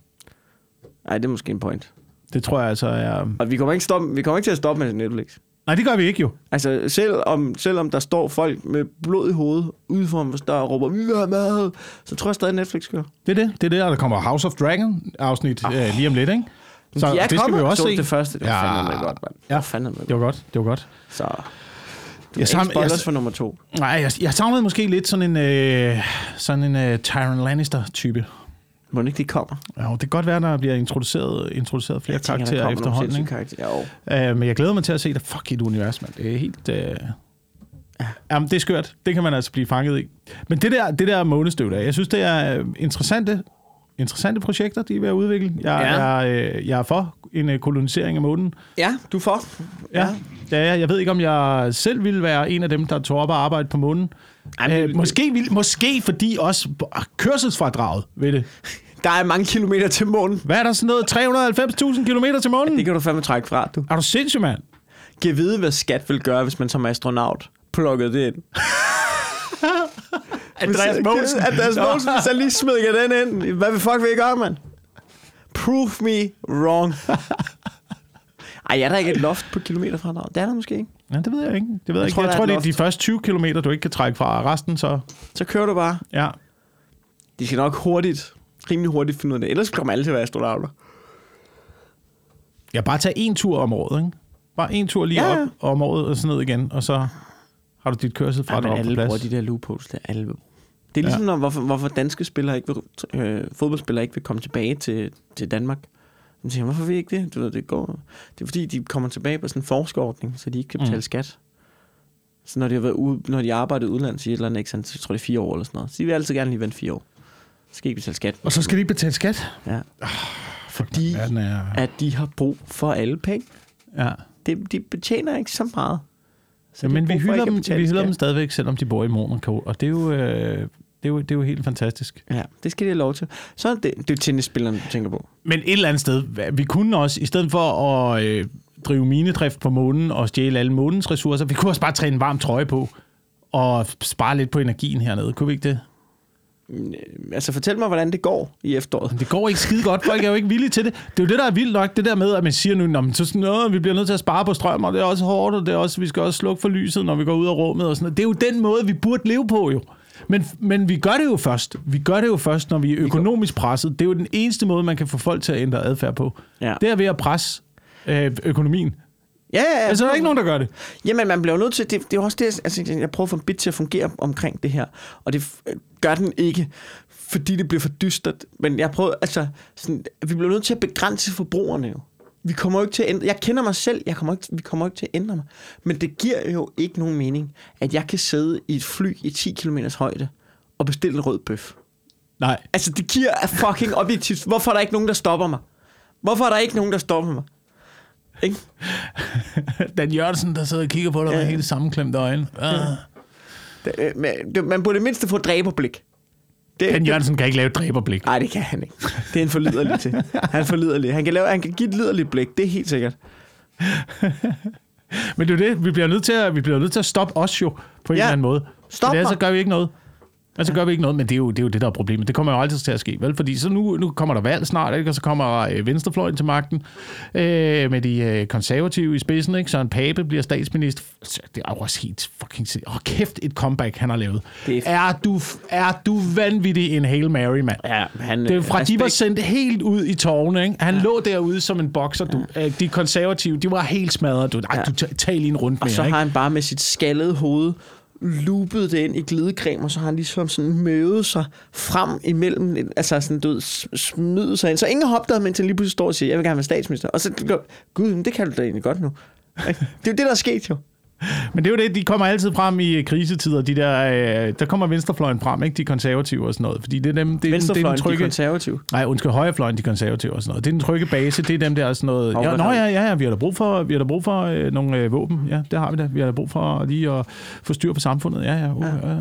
Nej, det er måske en point. Det tror jeg altså er... Og vi kommer ikke, stoppe, vi kommer ikke til at stoppe med Netflix. Nej, det gør vi ikke jo. Altså, selvom, selvom der står folk med blod i hovedet ude for os, der råber, vi vil have mad, så tror jeg stadig, Netflix gør. Det er det. Det er det, og der kommer House of Dragon afsnit oh. øh, lige om lidt, ikke? Så er det skal vi jo også Så se. det første, det var Ja. fandme godt, mand. Det Ja. fandme med Det godt. var godt, det var godt. Så, du Jeg, spoilers jeg, for nummer to. nej, jeg, jeg savnede måske lidt sådan en, øh, sådan en øh, Tyrion Lannister-type. Må ikke, de kommer? Ja, det kan godt være, der bliver introduceret, introduceret flere Jeg tænker, karakterer efterhånden. Ikke? karakterer. Jo. Øh, men jeg glæder mig til at se det. Fuck et univers, mand. Det er helt... Øh, Jamen, det er skørt. Det kan man altså blive fanget i. Men det der, det der månestøv der, jeg synes, det er øh, interessante, interessante projekter, de er ved at udvikle. Jeg, Ja. jeg, øh, jeg er for en øh, kolonisering af månen. Ja, du får. Ja. ja, ja, jeg ved ikke, om jeg selv ville være en af dem, der tog op og arbejde på månen. Ej, men- Øh, måske, vil, måske fordi også kørselsfradraget ved det. Der er mange kilometer til månen. Hvad er der sådan noget? 390.000 km til månen? Det kan du fandme trække fra, du. Er du sindssyg, mand? Kan vide, hvad skat vil gøre, hvis man som astronaut plukkede det ind. Andreas Mogensen. Andreas Mogensen, så lige smidder den ind. Hvad vil fuck vil I gøre, mand? Prove me wrong. Ej, er der ikke et loft på kilometerfradrag? Det er der måske ikke. Ja, det ved jeg ikke. Det ved jeg, Jeg ikke. tror, jeg tror, et det er de første 20 km, du ikke kan trække fra. Resten så, Så kører du bare. ja. De skal nok hurtigt, rimelig hurtigt finde ud af det. Ellers kommer alle til at være astronauter. Ja, bare tag en tur om året, ikke? Bare en tur lige Ja, op og om året og så ned igen, og så har du dit kørsel fra Ja, men på alle bruger plads. de der loopholes, der alle. Det er ligesom, ja. når, hvorfor, hvorfor danske spillere ikke vil, øh, fodboldspillere ikke vil komme tilbage til, til Danmark. De siger, hvorfor vil I ikke det? Du ved, det, går. det er fordi, de kommer tilbage på sådan en forskerordning, så de ikke kan betale Mm. skat. Så når de har været ude, når de har arbejdet udlands i et eller andet, ikke, sådan, så tror jeg det er fire år eller sådan noget. Så de vil altid gerne lige vente fire år. Så skal I ikke betale skat. Og så skal de ikke betale skat. Ja. Fordi Verden er... at de har brug for alle penge. Ja. Det, de betjener ikke så meget. Så ja de men vi hylder, dem, vi hylder skat. dem stadigvæk, selvom de bor i Monaco. Og det er jo, øh, er jo, det er jo helt fantastisk. Ja, det skal de have lov til. Så er det, det er tennisspillerne, du tænker på. Men et eller andet sted, vi kunne også, i stedet for at øh, drive minedrift på månen og stjæle alle månens ressourcer, vi kunne også bare træne en varm trøje på og spare lidt på energien hernede. Kunne vi ikke det? Altså, fortæl mig, hvordan det går i efteråret. Det går ikke skide godt. Folk er jo ikke villige til det. Det er jo det, der er vildt nok. Det der med, at man siger nu, "Nå, så sådan, vi bliver nødt til at spare på strøm, og det er også hårdt, og det er også, vi skal også slukke for lyset, når vi går ud af rummet. Og sådan noget. Det er jo den måde, vi burde leve på jo. Men, men vi gør det jo først. Vi gør det jo først, når vi er økonomisk presset. Det er jo den eneste måde, man kan få folk til at ændre adfærd på. Ja. Det er ved at presse øh, økonomien. Ja, ja, ja. Altså, der er ikke nogen, der gør det. Jamen, man bliver nødt til... Det, det er også det, altså, jeg prøver at få en bit til at fungere omkring det her. Og det gør den ikke, fordi det bliver for dystert. Men jeg prøver... Altså, sådan, vi bliver nødt til at begrænse forbrugerne jo. Vi kommer jo ikke til at ændre... Jeg kender mig selv. Jeg kommer ikke, vi kommer ikke til at ændre mig. Men det giver jo ikke nogen mening, at jeg kan sidde i et fly i 10 km højde og bestille en rød bøf. Nej. Altså, det giver er fucking objektivt. Hvorfor er der ikke nogen, der stopper mig? Hvorfor er der ikke nogen, der stopper mig? Ikke? Dan Jørgensen, der sidder og kigger på dig Ja. med helt sammenklemte øjne. Ah. Det, øh, Man burde det mindste få dræberblik. Det, det, Jørgensen kan ikke lave et dræberblik. nej, det kan han ikke. Det er en forliderlig til. Han er forliderlig. Han kan, lave, han kan give et liderligt blik, det er helt sikkert. Men det er det, vi bliver nødt til at, vi bliver nødt til at stoppe os jo, på en Ja. eller anden måde. Stop så mig. gør vi ikke noget. Altså gør vi ikke noget, men det er, jo, det er jo det, der er problemet. Det kommer jo altid til at ske, vel? Fordi så nu, nu kommer der valg snart, ikke? og så kommer øh, Venstrefløjen til magten øh, med de øh, konservative i spidsen. Ikke? Søren Pape bliver statsminister. Så Det er jo også helt fucking... Åh, oh, kæft et comeback, han har lavet. Det er- er, du, er du vanvittig en Hail Mary, mand? Ja, han, Det er fra, de var respekt. sendt helt ud i tårne, ikke? Han ja. lå derude som en bokser, du. Ja. De konservative, de var helt smadret, du. Ej, Ja. du ta- tag lige en rundt Og mere, så ikke? har han bare med sit skaldede hoved loopet det ind i glidecreme, og så har han ligesom sådan møvet sig frem imellem, altså sådan, du ved, s- smidet sig ind. Så ingen har opdaget, mens han lige pludselig står og siger, jeg vil gerne være statsminister. Og så, gud, det kan du da egentlig godt nu. Det er jo det, der er sket jo. Men det er jo det, de kommer altid frem i krisetider, de der, øh, der kommer venstrefløjen frem, ikke? De konservative og sådan noget. Fordi det er dem, det, er den- det er Venstrefløjen, den de trygge... konservative. Nej, undskyld, højrefløjen, de konservative og sådan noget. Det er den trygge base, det er dem, der er sådan noget... Og Ja, nå, ja, ja, ja, vi har da brug for, vi har da brug for øh, nogle øh, våben. Ja, det har vi da. Vi har da brug for lige at få styr på samfundet. Ja, ja, uh, ja.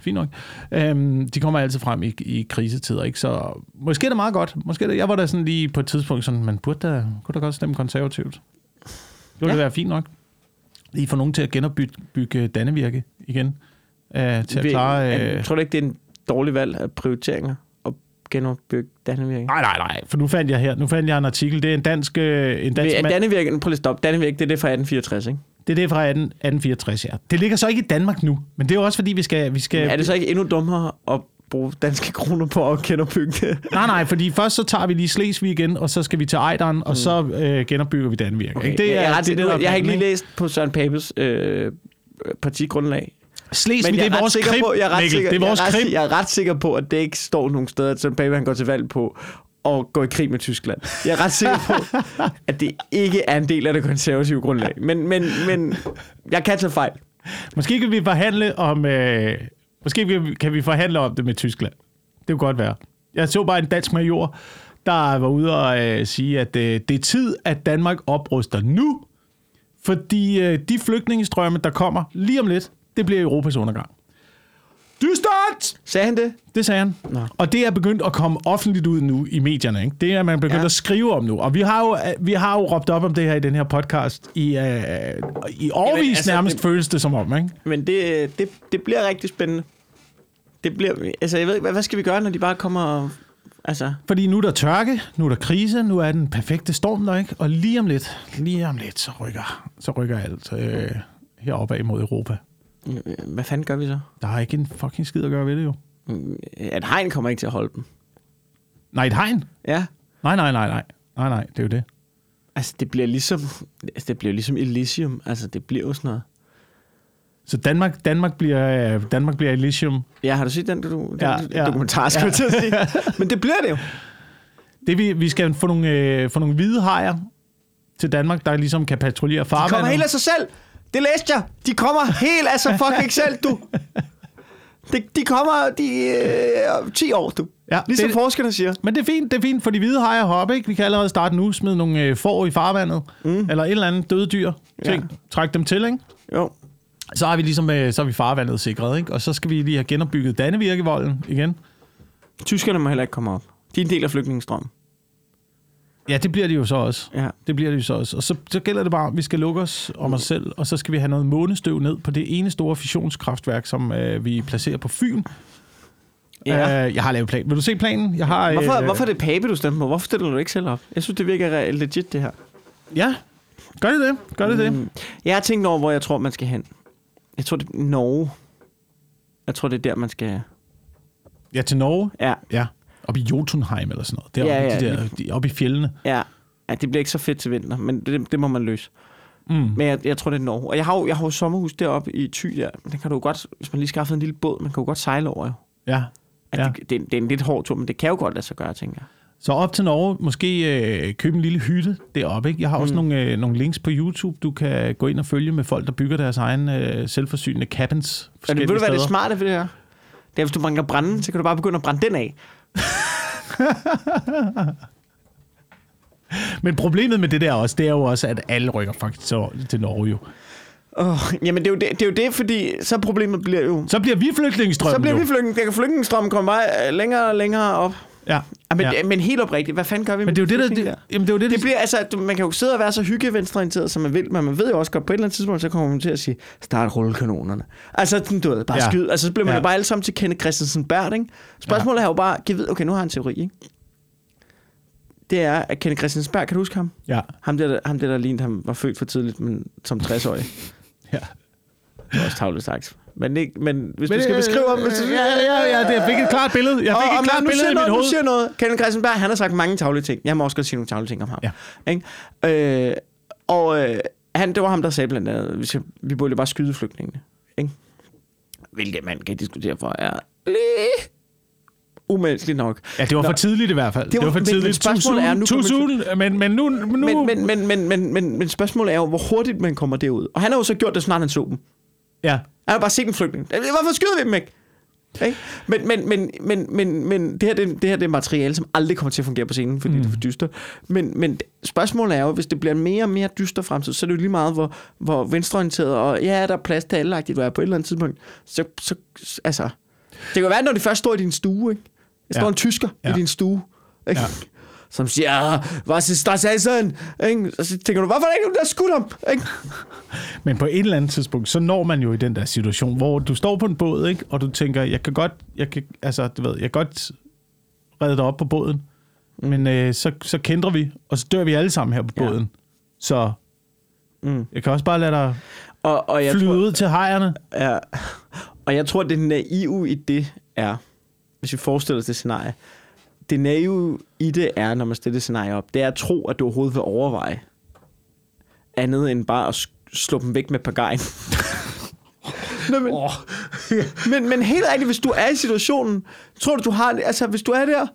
Fint nok. Øhm, de kommer altid frem i, i krisetider, ikke? Så måske er det meget godt. Måske det, jeg var da sådan lige på et tidspunkt sådan, man burde da, kunne da godt stemme konservativt. Det ville ja. være fint nok. Lige få nogen til at genopbygge bygge Dannevirke igen. Øh, til at Vil- klare... Jeg Øh, tror du ikke, det er en dårlig valg af prioriteringer at genopbygge Dannevirke? nej, nej, nej, for nu fandt jeg her, nu fandt jeg en artikel. Det er en dansk, øh, en dansk mand. Dannevirke, prøv lige at stoppe. Dannevirke, det er det fra 1864, ikke? Det er det fra 18, 1864, ja. Det ligger så ikke i Danmark nu, men det er jo også fordi, vi skal... Vi skal Er det så ikke endnu dummere at bruge danske kroner på at genopbygge det? Nej, nej, fordi først så tager vi lige Slesvig igen, og så skal vi til Ejderen, mm. og så øh, genopbygger vi Danvirke. Okay. Ikke? Det er, jeg, ret, det, det, der er jeg har ikke lige læst på Søren Papes øh, partigrundlag. Slesvig, jeg det er, vores krim, på, jeg er ret Mikkel. sikker, Det er vores jeg, er ret, krim. jeg er ret sikker på, at det ikke står nogen steder, at Søren Pape han går til valg på at gå i krig med Tyskland. Jeg er ret sikker på, at det ikke er en del af det konservative grundlag. Men, men, men jeg kan tage fejl. Måske kan vi forhandle om... Øh, måske kan vi- forhandle om det med Tyskland. Det kunne godt være. Jeg så bare en dansk major, der var ude og øh, sige, at øh, det er tid, at Danmark opruster nu, fordi øh, de flygtningestrømme, der kommer lige om lidt, det bliver Europas undergang. Dystert! Sagde han det? Det sagde han. Nå. Og det er begyndt at komme offentligt ud nu i medierne. Ikke? Det er man begyndt Ja. at skrive om nu. Og vi har, jo, vi har jo råbt op om det her i den her podcast i, øh, i årvis altså, altså, nærmest det- føles det som om. Ikke? Men det, det, det bliver rigtig spændende. Det bliver, altså jeg ved ikke, hvad, hvad skal vi gøre, når de bare kommer og, altså, Fordi nu er der tørke, nu er der krise, nu er den perfekte storm der, ikke? Og lige om lidt, lige om lidt, så rykker, så rykker alt øh, heroppe af mod Europa. Hvad fanden gør vi så? Der er ikke en fucking skid at gøre ved det jo. Øh, At hegn kommer ikke til at holde dem. Nej, et hegn? Ja. Nej, nej, nej, nej. Nej, nej, det er jo det. Altså, det bliver ligesom, altså, det bliver ligesom Elysium. Altså, det bliver jo sådan noget. Så Danmark, Danmark, bliver, øh, Danmark bliver Elysium. Ja, har du set den, du, den Ja, ja, ja. dokumentar, skal jeg til at sige? Men det bliver det jo. Det vi, vi skal få nogle, øh, få nogle hvide hajer til Danmark, der ligesom kan patruljere De farvandet. kommer helt af sig selv. Det læste jeg. De kommer helt af sig fucking selv, du. De, de kommer de, øh, 10 år, du. Ja, Ligesom det- forskerne siger. Men det er fint, det er fint for de hvide hajer heroppe, ikke? Vi kan allerede starte nu, smide nogle øh, får i farvandet, mm. eller et eller andet døde dyr, ting. Ja. Træk dem til, ikke? Jo. Så har vi ligesom, øh, så er vi farvandet sikret, ikke? Og så skal vi lige have genopbygget Dannevirkevolden igen. Tyskerne må heller ikke komme op. De er en del af flygtningestrømmen. Ja, det bliver det jo så også. Ja. Det bliver det jo så også. Og så, så gælder det bare, at vi skal lukke os om os selv, og så skal vi have noget månestøv ned på det ene store fissionskraftværk, som øh, vi placerer på Fyn. Ja. Øh, jeg har lavet plan. Vil du se planen? Jeg har, Hvorfor, øh, hvorfor er det Pape, du stemmer på? Hvorfor stiller du ikke selv op? Jeg synes, det virker legit, det her. Ja, gør det det. Gør det det. Mm. Jeg har tænkt over, hvor jeg tror, man skal hen. Jeg tror, det er Norge. Jeg tror, det er der, man skal... Ja, til Norge. Ja, Ja. Op i Jotunheim eller sådan noget. Deroppe, Ja, ja, ja. ja. De der, de, oppe i fjellene. ja. ja det bliver ikke så fedt til vinter, men det, det må man løse. Mm. Men jeg, jeg tror, det er Norge. Og jeg har jo, jeg har jo sommerhus deroppe i Thy der. Den kan du jo godt, hvis man lige skaffer en lille båd, man kan jo godt sejle over jo. Ja. At Ja. det, det, det, er en lidt hård tur, men det kan jo godt lade sig gøre, tænker jeg. Så op til Norge, måske øh, købe en lille hytte deroppe. Ikke? Jeg har også Mm. nogle, øh, nogle links på YouTube, du kan gå ind og følge med folk, der bygger deres egen øh, selvforsynende cabins. Og det, ved du, hvad det smarte ved det her? Det er, hvis du bringer branden, så kan du bare begynde at brænde den af. Men problemet med det der også, det er jo også, at alle rykker faktisk til, til Norge jo. Oh, jamen, det er, jo det, det er jo det, fordi så problemet bliver jo... Så bliver vi flygtningestrømmen Så bliver jo. vi flygtning, flygtningestrømmen kommer bare øh, længere og længere op. Ja. Ja, men, ja. men helt oprigtigt, hvad fanden gør vi Men det er jo det, der, det, jamen, det, er jo det, Det bliver altså, man kan jo sidde og være så hyggevenstreorienteret, som man vil, men man ved jo også godt, på et eller andet tidspunkt, så kommer man til at sige, start rullekanonerne. Altså, du ved, bare ja. Skyd. Altså, så bliver man ja. Bare alle sammen til Kenneth Christensen Bært, ikke? Spørgsmålet ja. er jo bare, giv ved, okay, nu har jeg en teori, ikke? Det er, at Kenneth Christensen Bært, kan du huske ham? ja. Ham der, ham der, der lignede, han var født for tidligt, men som 60-årig. ja. Det er også tavligt sagt. Men, ikke, men hvis Men, du skal øh, beskrive om... Hvis du, Ja, ja, ja, det, jeg fik et klart billede. Jeg fik og, et klart billede i mit hoved. siger noget. Kenneth Christenberg, han har sagt mange tavlige ting. Jeg må også godt sige nogle tavlige ting om ham. Ja. Ikke? Øh, og øh, han, det var ham, der sagde blandt andet, vi, skal, vi burde bare skyde flygtningene. Ikke? Hvilket man kan diskutere for er lidt umenneskeligt nok. Ja, det var for tidligt i hvert fald. Det var, var- for men- tidligt. men spørgsmålet er, nu soon, men, men nu... nu Men, men, men, men, men, men, men spørgsmålet er jo, hvor hurtigt man kommer derud. Og han har jo så gjort det, snart han så dem. Ja. Han har bare set en flygtning. Hvorfor skyder vi dem ikke? Okay? Men, men, men, men, men, men det, her, det, det her det er materiale, som aldrig kommer til at fungere på scenen, fordi mm. det er for dyster. Men, men spørgsmålet er jo, hvis det bliver en mere og mere dyster fremtid, så er det jo lige meget, hvor, hvor venstreorienteret, og ja, der er plads til alle, du er på et eller andet tidspunkt. Så, så altså, det kan være, når de først står i din stue, ikke? Der står Ja. en tysker. Ja. i din stue, ikke? Ja. Som siger, hvad ist das Essen? Ikke? Og så tænker du, hvorfor er der ikke nogen, der skudt ham? Ikke? Men på et eller andet tidspunkt, så når man jo i den der situation, hvor du står på en båd, ikke? og du tænker, jeg kan godt, jeg kan, altså, du ved, jeg kan godt redde dig op på båden, mm. men øh, så, så kender vi, og så dør vi alle sammen her på Ja. båden. Så Mm. jeg kan også bare lade dig Og, og jeg flyde tror, ud til hejerne. Ja. Og jeg tror, det naive i det er, hvis vi forestiller os det scenarie, det naive i det er, når man stiller det scenarie op, det er at tro, at du overhovedet vil overveje andet end bare at slå dem væk med pagajen. Nå, men, oh. men, men helt ærligt, hvis du er i situationen, tror du, du har? Altså, hvis du er der,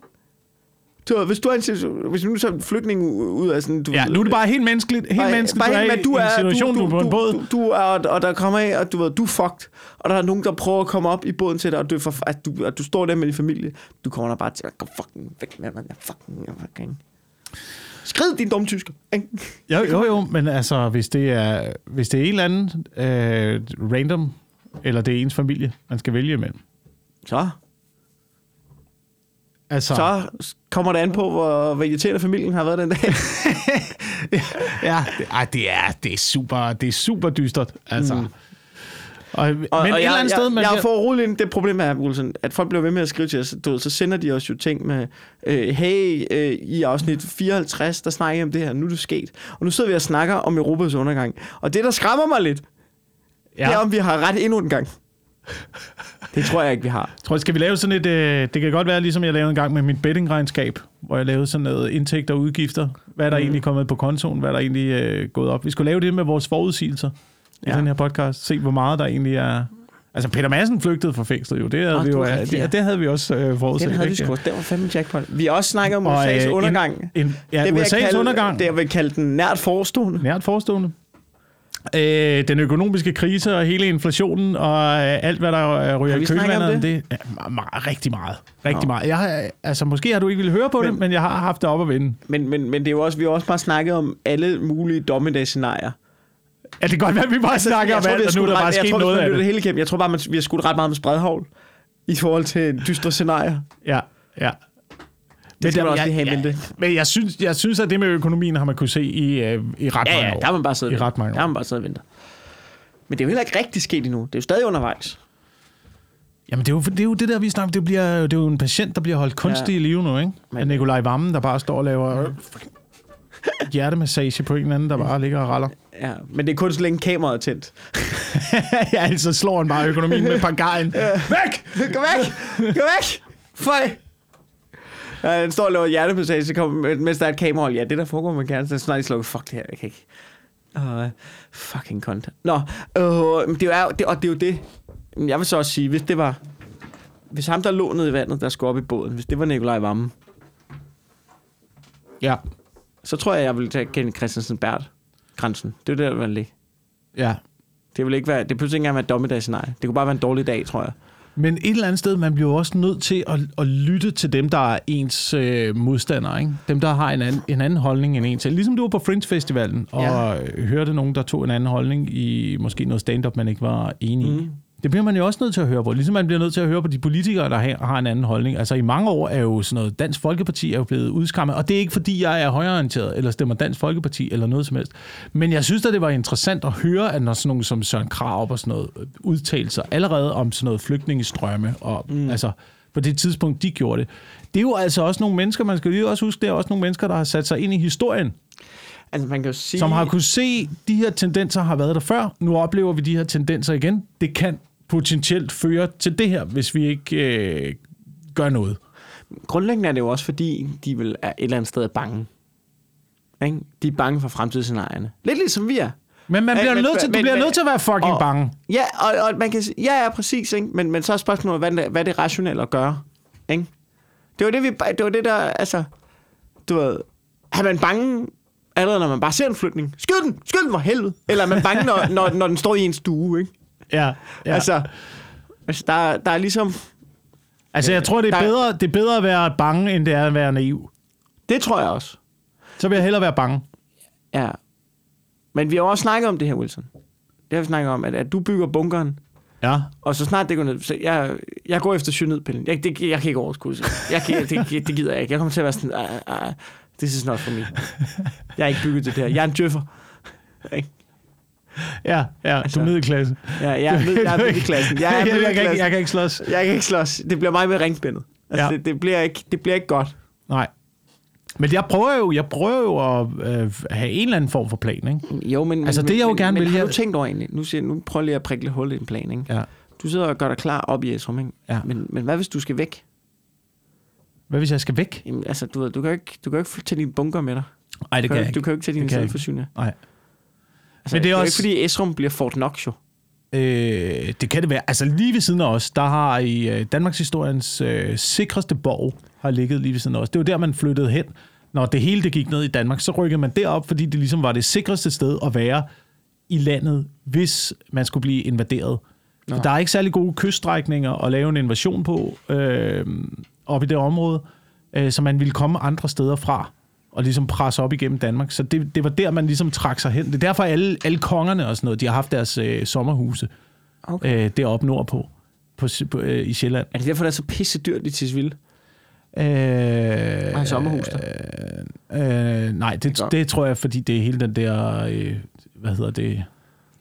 Du, hvis du er en, hvis du nu er en flygtning ud af sådan... Du, Ja, nu er det bare helt menneskeligt. Helt bare, menneskeligt, bare du er, helt, i men du en er, situation, du, du, er på en båd. Du, du er, og, og der kommer af, og du ved, du er fucked. Og der er nogen, der prøver at komme op i båden til dig, og du, er for, at du, at du står der med din familie. Du kommer der bare til at gå fucking væk med mig. Fucking, fucking. Skrid din dumme tysker. Jo, jo, jo, men altså, hvis det er, hvis det er en eller anden øh, random, eller det er ens familie, man skal vælge imellem. Så, Altså, så kommer det an på, hvor, irriterende familien har været den dag. ja, det, ej, det, er, det, er super, det er super dystert. Altså. Mm. Og, Og, men et og eller jeg, andet sted... jeg, man jeg bliver- får roligt det problem er, Wilson, at folk bliver ved med at skrive til os, du så sender de os jo ting med, øh, hey, øh, i afsnit 54, der snakker I om det her, nu er det sket. Og nu sidder vi og snakker om Europas undergang. Og det, der skræmmer mig lidt, ja. det er, om vi har ret endnu en gang. Det tror jeg ikke, vi har. tror, skal vi lave sådan et... Øh, det kan godt være, ligesom jeg lavede en gang med mit bettingregnskab, hvor jeg lavede sådan noget indtægter og udgifter. Hvad er der mm. egentlig kommet på kontoen? Hvad er der egentlig øh, gået op? Vi skulle lave det med vores forudsigelser i Ja. den her podcast. Se, hvor meget der egentlig er... Altså, Peter Madsen flygtede fra fængslet jo. Det havde, Nå, vi, det jo, var rigtigt, ja. det, det havde vi også øh, forudset. Den havde vi ikke? sgu. Det var fandme jackpot. Vi har også snakket om Og, USA's øh, undergang. En, en, ja, det USA's kalde, undergang. Det jeg vil kalde den nært forestående. Nært forestående. Øh, den økonomiske krise og hele inflationen og øh, alt, hvad der øh, ryger i om kølvandet. det? det? Ja, ma- rigtig meget. Rigtig Nå. meget. Jeg har, altså, måske har du ikke ville høre på men, det, men jeg har haft det op at vinde. Men, men, men det er jo også, vi har også bare snakket om alle mulige dommedagsscenarier. Ja, det kan godt være, at vi bare snakker om Altså, tror, alt, og nu er der bare ret- sket tror, noget af det. hele igennem. Jeg tror bare, man, vi har skudt ret meget med spredhavl i forhold til dystre scenarier. Ja, ja. Det skal man også jeg- lige have i jeg- mente. Men jeg synes, jeg synes, at det med økonomien har man kunne se i, øh, i ret Ja, mange ja, år. der har man bare siddet I ret mange Der har man bare siddet og ventet. Men det er jo heller ikke rigtig sket endnu. Det er jo stadig undervejs. Jamen, det er, jo, det er jo det der, vi snakker om. Det, bliver, det er jo en patient, der bliver holdt kunstigt Ja. i live nu, ikke? Men- Men, Nikolaj Vammen, der bare står og laver øh, hjertemassage på en eller anden, der bare ligger og raller. Ja, men det er kun så længe kameraet er tændt. ja, altså slår han bare økonomien med pangaren. Væk! Gå væk! Gå væk! Føj! Ja, den står og laver hjertemassage, så kommer, mens der er et kamera. Ja, det der foregår med gerne, så snart de slukker. Fuck det her, jeg kan ikke. Uh, fucking content. Nå, uh, det er det, og det er jo det. Jeg vil så også sige, hvis det var... Hvis ham, der lå nede i vandet, der skulle op i båden, hvis det var Nikolaj Vammen, Ja. så tror jeg, jeg ville tage Kenneth Christensen Bert grænsen. Det er jo det, der vil ligge. Ja. Det vil ikke være, det behøver ikke engang være et dommedagsscenarie. Det kunne bare være en dårlig dag, tror jeg. Men et eller andet sted, man bliver også nødt til at, at lytte til dem, der er ens øh, modstandere. Ikke? Dem, der har en anden, en anden holdning end en selv. Ligesom du var på Fringe Festivalen, og ja. hørte nogen, der tog en anden holdning i måske noget stand-up, man ikke var enig mm. i. Det bliver man jo også nødt til at høre på. Ligesom man bliver nødt til at høre på de politikere, der har en anden holdning. Altså i mange år er jo sådan noget, Dansk Folkeparti er jo blevet udskammet, og det er ikke fordi, jeg er højreorienteret, eller stemmer Dansk Folkeparti, eller noget som helst. Men jeg synes at det var interessant at høre, at når sådan nogen som Søren Krav og sådan noget øh, udtalte sig allerede om sådan noget flygtningestrømme, og mm. altså på det tidspunkt, de gjorde det. Det er jo altså også nogle mennesker, man skal lige også huske, det er også nogle mennesker, der har sat sig ind i historien, Altså, man kan jo sige... som har kunne se, de her tendenser har været der før. Nu oplever vi de her tendenser igen. Det kan potentielt føre til det her, hvis vi ikke øh, gør noget. Grundlæggende er det jo også, fordi de vil er et eller andet sted bange. Ikke? De er bange for fremtidsscenarierne. Lidt ligesom vi er. Men man Ja, bliver men- nødt til, du men- bliver men- nødt til at være fucking og- bange. Ja, og, og man kan sige, ja, ja, præcis, ikke? Men, men så er spørgsmålet, hvad, det- hvad det er rationelt at gøre. Ikke? Det var det, vi, det var det der, altså, du ved, er man bange, allerede når man bare ser en flytning? Skyd den! Skyd den for helvede! Eller er man bange, når, når, når den står i en stue, ikke? Ja, Ja. Altså, altså der, der er ligesom, altså, jeg tror, det er, der- bedre, det er bedre at være bange, end det er at være naiv. det tror jeg også. Så vil jeg hellere være bange. Ja. Men vi har også snakket om det her, Wilson. Det har vi snakket om, at, at du bygger bunkeren, Ja. og så snart det går ned, så jeg, jeg går efter cyanidpillen. Jeg, det, jeg kan ikke overskue det. Jeg kan, det, det gider jeg ikke. Jeg kommer til at være sådan, uh, uh, this is not for me. Jeg er ikke bygget til det her. Jeg er en djøffer. Ja, ja, Altså- du er middelklasse. Ja, jeg er, ned, jeg er middelklassen. Jeg er jeg, jeg, kan ikke, middelklassen. jeg kan ikke slås. Jeg kan ikke slås. Det bliver mig med ringspændet. Altså, Ja. det, det, bliver ikke, det bliver ikke godt. Nej. Men jeg prøver jo, jeg prøver jo at øh, have en eller anden form for plan, ikke? Jo, men, Altså, men, det, jeg jo men, gerne men, vil, har jeg- du tænkt over egentlig? Nu, siger, jeg- nu prøver jeg lige at prikke lidt hul i en plan, ikke? Ja. Du sidder og gør dig klar op i Esrum, ikke? Ja. Men, men hvad hvis du skal væk? Hvad hvis jeg skal væk? Jamen, altså, du, ved, du kan jo ikke, du kan jo ikke tage din bunker med dig. Nej, det Du kan kan, jeg ikke. du kan jo ikke tage Det dine ikke. selvforsyninger. Nej. Altså, Men det er jo også- ikke, fordi Esrum bliver Fort Knox, jo. Øh, det kan det være. Altså lige ved siden af os, der har i øh, Danmarks historiens øh, sikreste borg har ligget lige ved siden af os. Det var der, man flyttede hen. Når det hele det gik ned i Danmark, så rykkede man derop, fordi det ligesom var det sikreste sted at være i landet, hvis man skulle blive invaderet. For der er ikke særlig gode kyststrækninger at lave en invasion på øh, op i det område, øh, så man ville komme andre steder fra og ligesom presse op igennem Danmark. Så det, det var der, man ligesom trak sig hen. Det er derfor, alle, alle kongerne og sådan noget, de har haft deres øh, sommerhuse Okay. øh, deroppe nordpå på, på, øh, i Sjælland. Er det derfor, det er så pisse dyrt i Tisvilde? Øh, Har sommerhus der? Øh, nej, det, Godt. det tror jeg, fordi det er hele den der, øh, hvad hedder det,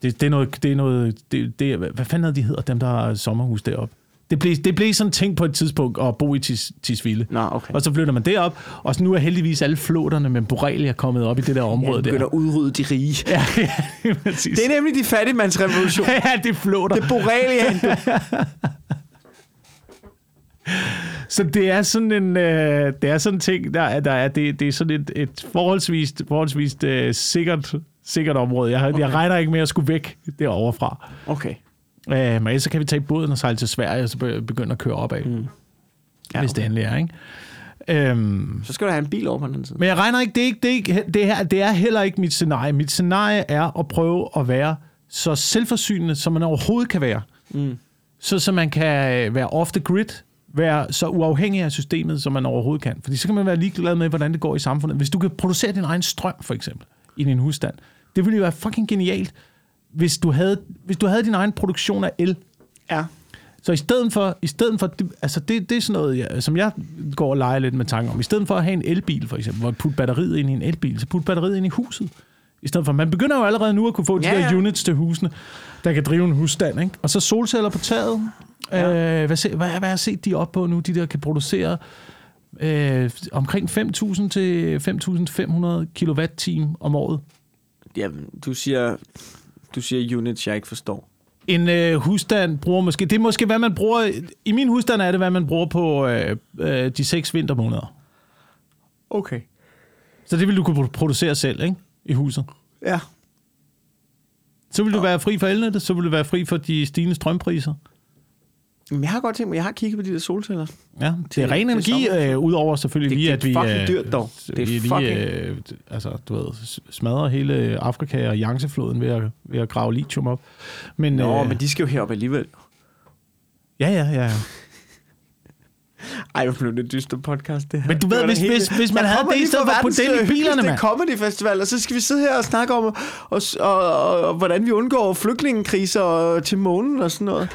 det, det er noget, det er noget, det, det, hvad fanden er de hedder, dem der har sommerhus deroppe? Det blev, det blev sådan ting på et tidspunkt at bo i Tis, Tisvilde. Nå, okay. Og så flytter man derop, og så nu er heldigvis alle flåterne med borrelia kommet op i det der Ja, område begynder der. at udrydde de rige. Ja, ja, præcis. Det er nemlig de fattigmandsrevolution. ja, det er flåter. Det er Borrelia. Så det er sådan en, øh, det er sådan en ting, der, er- der er, det, det er sådan et, et forholdsvis, forholdsvis øh, sikkert, sikkert område. Jeg, okay. jeg regner ikke med at skulle væk derovre fra. Okay. Øh, men ellers så kan vi tage båden og sejle til Sverige, og så be- begynde at køre opad, mm. Ja, hvis det okay. endelig er, ikke? Øhm, Så skal du have en bil over på den anden side. men jeg regner ikke, det er, ikke, det, er ikke, det, her, det er heller ikke mit scenarie. Mit scenarie er at prøve at være så selvforsynende, som man overhovedet kan være. Mm. Så, så man kan være off the grid, være så uafhængig af systemet, som man overhovedet kan. Fordi så kan man være ligeglad med, hvordan det går i samfundet. Hvis du kan producere din egen strøm, for eksempel, i din husstand, det ville jo være fucking genialt, hvis du havde, hvis du havde din egen produktion af el. Ja. Så i stedet for, i stedet for det, altså det, det er sådan noget, ja, som jeg går og leger lidt med tanker om. I stedet for at have en elbil, for eksempel, hvor man putter batteriet ind i en elbil, så putter batteriet ind i huset. I stedet for, man begynder jo allerede nu at kunne få de Ja, der ja. units til husene, der kan drive en husstand, ikke? Og så solceller på taget. Ja. Øh, hvad, se, hvad, hvad har jeg set de op på nu? De der kan producere øh, omkring 5.000 til 5.500 kilowatt-time om året. Jamen, du siger, du siger units, jeg ikke forstår. En øh, husstand bruger måske... Det er måske, hvad man bruger... I min husstand er det, hvad man bruger på øh, øh, de seks vintermåneder. Okay. Så det vil du kunne producere selv, ikke? I huset. Ja. Så vil du være fri for elnettet, så vil du være fri for de stigende strømpriser. Men jeg har godt tænkt mig, jeg har kigget på de der solceller. Ja, det Til- er ren energi, øh, udover selvfølgelig Det- lige, det er at vi... fucking øh, dyrt dog. Det er fucking- øh, altså, du ved, smadrer hele Afrika og Yangtze-floden ved at, ved at grave lithium op. Men, Nå, øh, men de skal jo herop alligevel. Ja, ja, ja. ja. Ej, hvor blev det dyster podcast, det her. Men du Det ved, var da hvis- hvis- hvis man Jeg havde det i stedet for det ind i bilerne, mand. comedy festival, og så skal vi sidde her og snakke om, og, og, og, og hvordan vi undgår flygtningekriser og til månen og sådan noget.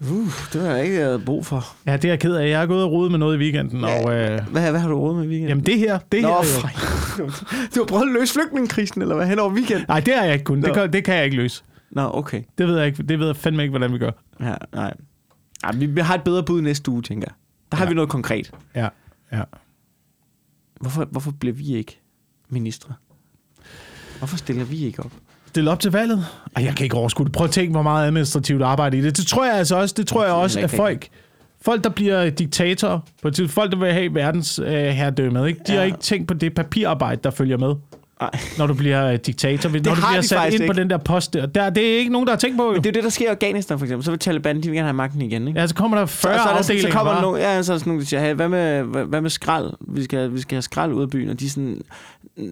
Uh, det har jeg ikke havde brug for. ja, det er jeg ked af. Jeg er gået og rodet med noget i weekenden, Ja. og... Øh, Hvad, hvad har du råd med i weekenden? jamen, det her, det Nå, her... fej. Du har prøvet at løse flygtningekrisen, eller hvad, hen over weekenden? Nej, det har jeg ikke kun. Det kan, det kan jeg ikke løse. Nå, okay. Det ved jeg ikke. Det ved jeg fandme ikke, hvordan vi gør. Ja, nej. Ja, vi, vi har et bedre bud næste uge, tænker jeg. Der har Ja. vi noget konkret. Ja, ja. Hvorfor, hvorfor bliver vi ikke ministre? Hvorfor stiller vi ikke op? Stille op til valget? Ej, jeg kan ikke overskue det. Prøv at tænke, hvor meget administrativt arbejde i det. Det tror jeg altså også, det tror jeg også, at folk, folk, der bliver diktatorer, på et tidspunkt, folk, der vil have verdens øh, herredømmet, ikke? de Ja. har ikke tænkt på det papirarbejde, der følger med, Nej. når du bliver diktator. Når du bliver sat ind på ikke. den der post der. der. Det er ikke nogen, der har tænkt på, jo. Men det er det, der sker i Afghanistan, for eksempel. Så vil Taliban, de vil gerne have magten igen, ikke? Ja, så kommer der 40 så, så, er der, afdelinger så kommer der nogen, ja, så er der sådan nogen, der siger, hey, hvad med, hvad, med skrald? Vi skal, vi skal have skrald ud af byen. Og de er sådan,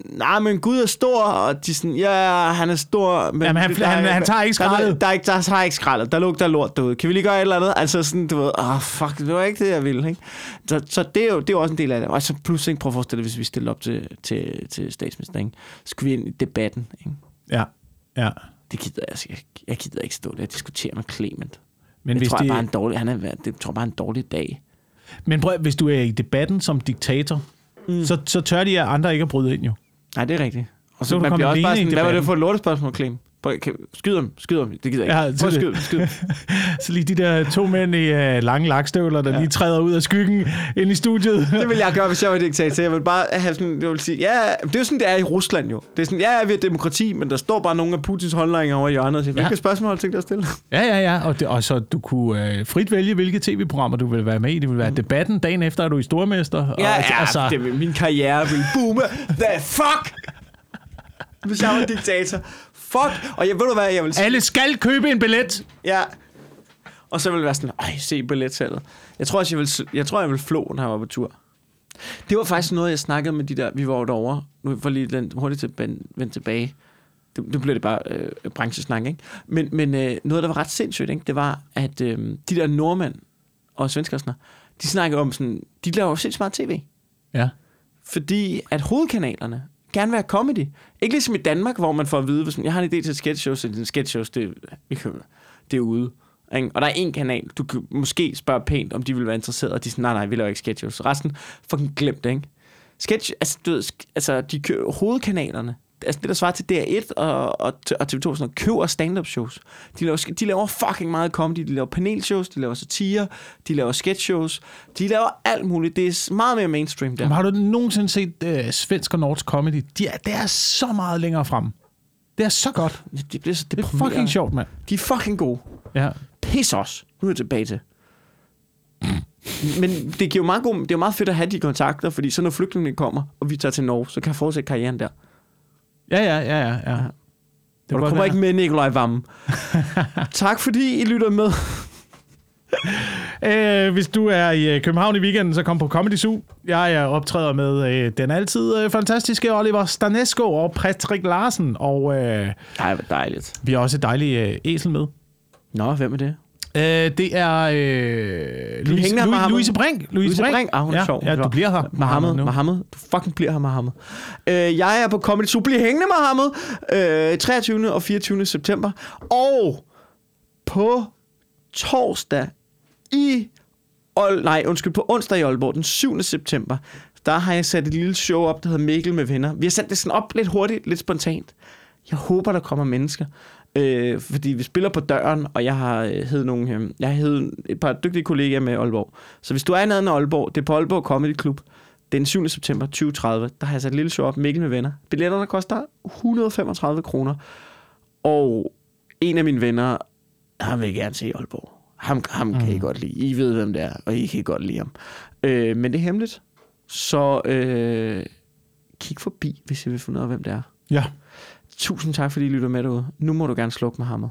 nej, men Gud er stor. Og de er sådan, ja, han er stor. Men Jamen, han- der er- han- han tager ikke der er- skraldet. Der, er ikke, der, der er ikke skraldet. Der lugter lort derude. Kan vi lige gøre et eller andet? Altså sådan, du ved, åh, oh, fuck, det var ikke det, jeg ville, ikke? Så, så det, er jo, det er jo også en del af det. Og så pludselig, prøv at forestille dig, hvis vi stiller op til, til, til statsminister, ikke? Skulle vi ind i debatten, ikke? Ja, ja. Det gider jeg, jeg, jeg gider ikke stå der og diskutere med Clement. Men det hvis, tror jeg det, bare er en dårlig, han er, det tror jeg bare en dårlig dag. men prøv, hvis du er i debatten som diktator, mm. så, så tør de andre ikke at bryde ind jo. Nej, det er rigtigt. Og Så så, man bliver også bare sådan, hvad var det for et lortespørgsmål, Clem? Skyd ham, skyd ham. Det gider jeg ikke. Ja, Prøv at det- skyd, skyd. Så lige de der to mænd i uh, lange lakstøvler, der ja. lige træder ud af skyggen ind i studiet. Det vil jeg gøre, hvis jeg var diktator. Jeg vil bare have sådan, jeg vil sige, ja, det er jo sådan, det er i Rusland jo. Det er sådan, ja, vi har demokrati, men der står bare nogle af Putins håndlænger over i hjørnet og siger, hvilke Ja. spørgsmål har du tænkt dig at stille? Ja, ja, ja. Og, det, og så du kunne uh, frit vælge, hvilke tv-programmer du vil være med i. Det vil være debatten. Dagen efter er du i stormester. Mm. Ja, og, ja, altså, det vil, min karriere vil boome. The fuck! Hvis jeg var diktator. Fuck. Og jeg ved du hvad, jeg vil sige. Alle skal købe en billet. Ja. Og så vil det være sådan, ej, se billetsalget. Jeg tror også, jeg vil, jeg tror, jeg vil flå, når jeg var på tur. Det var faktisk noget, jeg snakkede med de der, vi var derovre. Nu får lige den hurtigt til, vende tilbage. Det, det bliver det bare øh, branchesnak, ikke? Men, men øh, noget, der var ret sindssygt, ikke? det var, at øh, de der nordmænd og svensker sådan de snakker om sådan, de laver jo sindssygt meget tv. Ja. Fordi at hovedkanalerne gerne være comedy. Ikke ligesom i Danmark, hvor man får at vide, hvis man, jeg har en idé til et sketch shows, så det sketch shows, det, vi det er ude. Ikke? Og der er en kanal, du kan måske spørge pænt, om de vil være interesseret, og de er sådan, nej, nej, vi laver ikke sketch shows. Resten, fucking glemt det, ikke? Sketch, altså, du ved, altså de kører hovedkanalerne, altså det, der svarer til DR1 og, og, og TV2, sådan noget, køber stand-up shows. De laver, de laver fucking meget comedy. De laver panelshows, de laver satire, de laver sketch shows. De laver alt muligt. Det er meget mere mainstream der. Jamen, har du nogensinde set uh, svensk og norsk comedy? De er, det er så meget længere frem. Det er så godt. De bliver så Det er fucking sjovt, mand. De er fucking gode. Ja. Pis os. Nu er jeg tilbage til. Men det giver jo meget god, det er jo meget fedt at have de kontakter, fordi så når flygtningene kommer, og vi tager til Norge, så kan jeg fortsætte karrieren der. Ja, ja, ja, ja. ja. Det Og du kommer ikke med, Nikolaj Vammen. tak fordi I lytter med. Øh, hvis du er i øh, København i weekenden, så kom på Comedy Zoo. Jeg er optræder med øh, den altid øh, fantastiske Oliver Stanesco og Patrick Larsen. Og øh, Ej, hvor dejligt. vi har også et dejligt øh, æsel med. Nå, hvem er det? Øh, det er øh, Louise, Louise, Mohammed? Louise Brink. Louise Brink? Ah, hun er ja, sjov. Ja, du bliver her. Mohammed. Mohammed. Du fucking bliver her, Mohammed. Øh, jeg er på Comedy Zoo. Bliv hængende, Mohammed. Øh, 23. og 24. september. Og på torsdag i... Ol- nej, undskyld, på onsdag i Aalborg, den 7. september, der har jeg sat et lille show op, der hedder Mikkel med venner. Vi har sat det sådan op lidt hurtigt, lidt spontant. Jeg håber, der kommer mennesker. Øh, fordi vi spiller på døren, og jeg har øh, hed nogle, øh, jeg har hed et par dygtige kollegaer med i Aalborg. Så hvis du er i nærheden af Aalborg, det er på Aalborg Comedy Club, den 7. september 2030, der har jeg sat et lille show op, Mikkel med venner. Billetterne koster 135 kroner. Og en af mine venner, han vil gerne se Aalborg. Ham, ham kan I godt lide. I ved, hvem det er, og I kan godt lide ham. Øh, men det er hemmeligt. Så øh, kig forbi, hvis I vil finde ud af, hvem det er. Ja. Tusind tak, fordi I lytter med derude. Nu må du gerne slukke med hammer.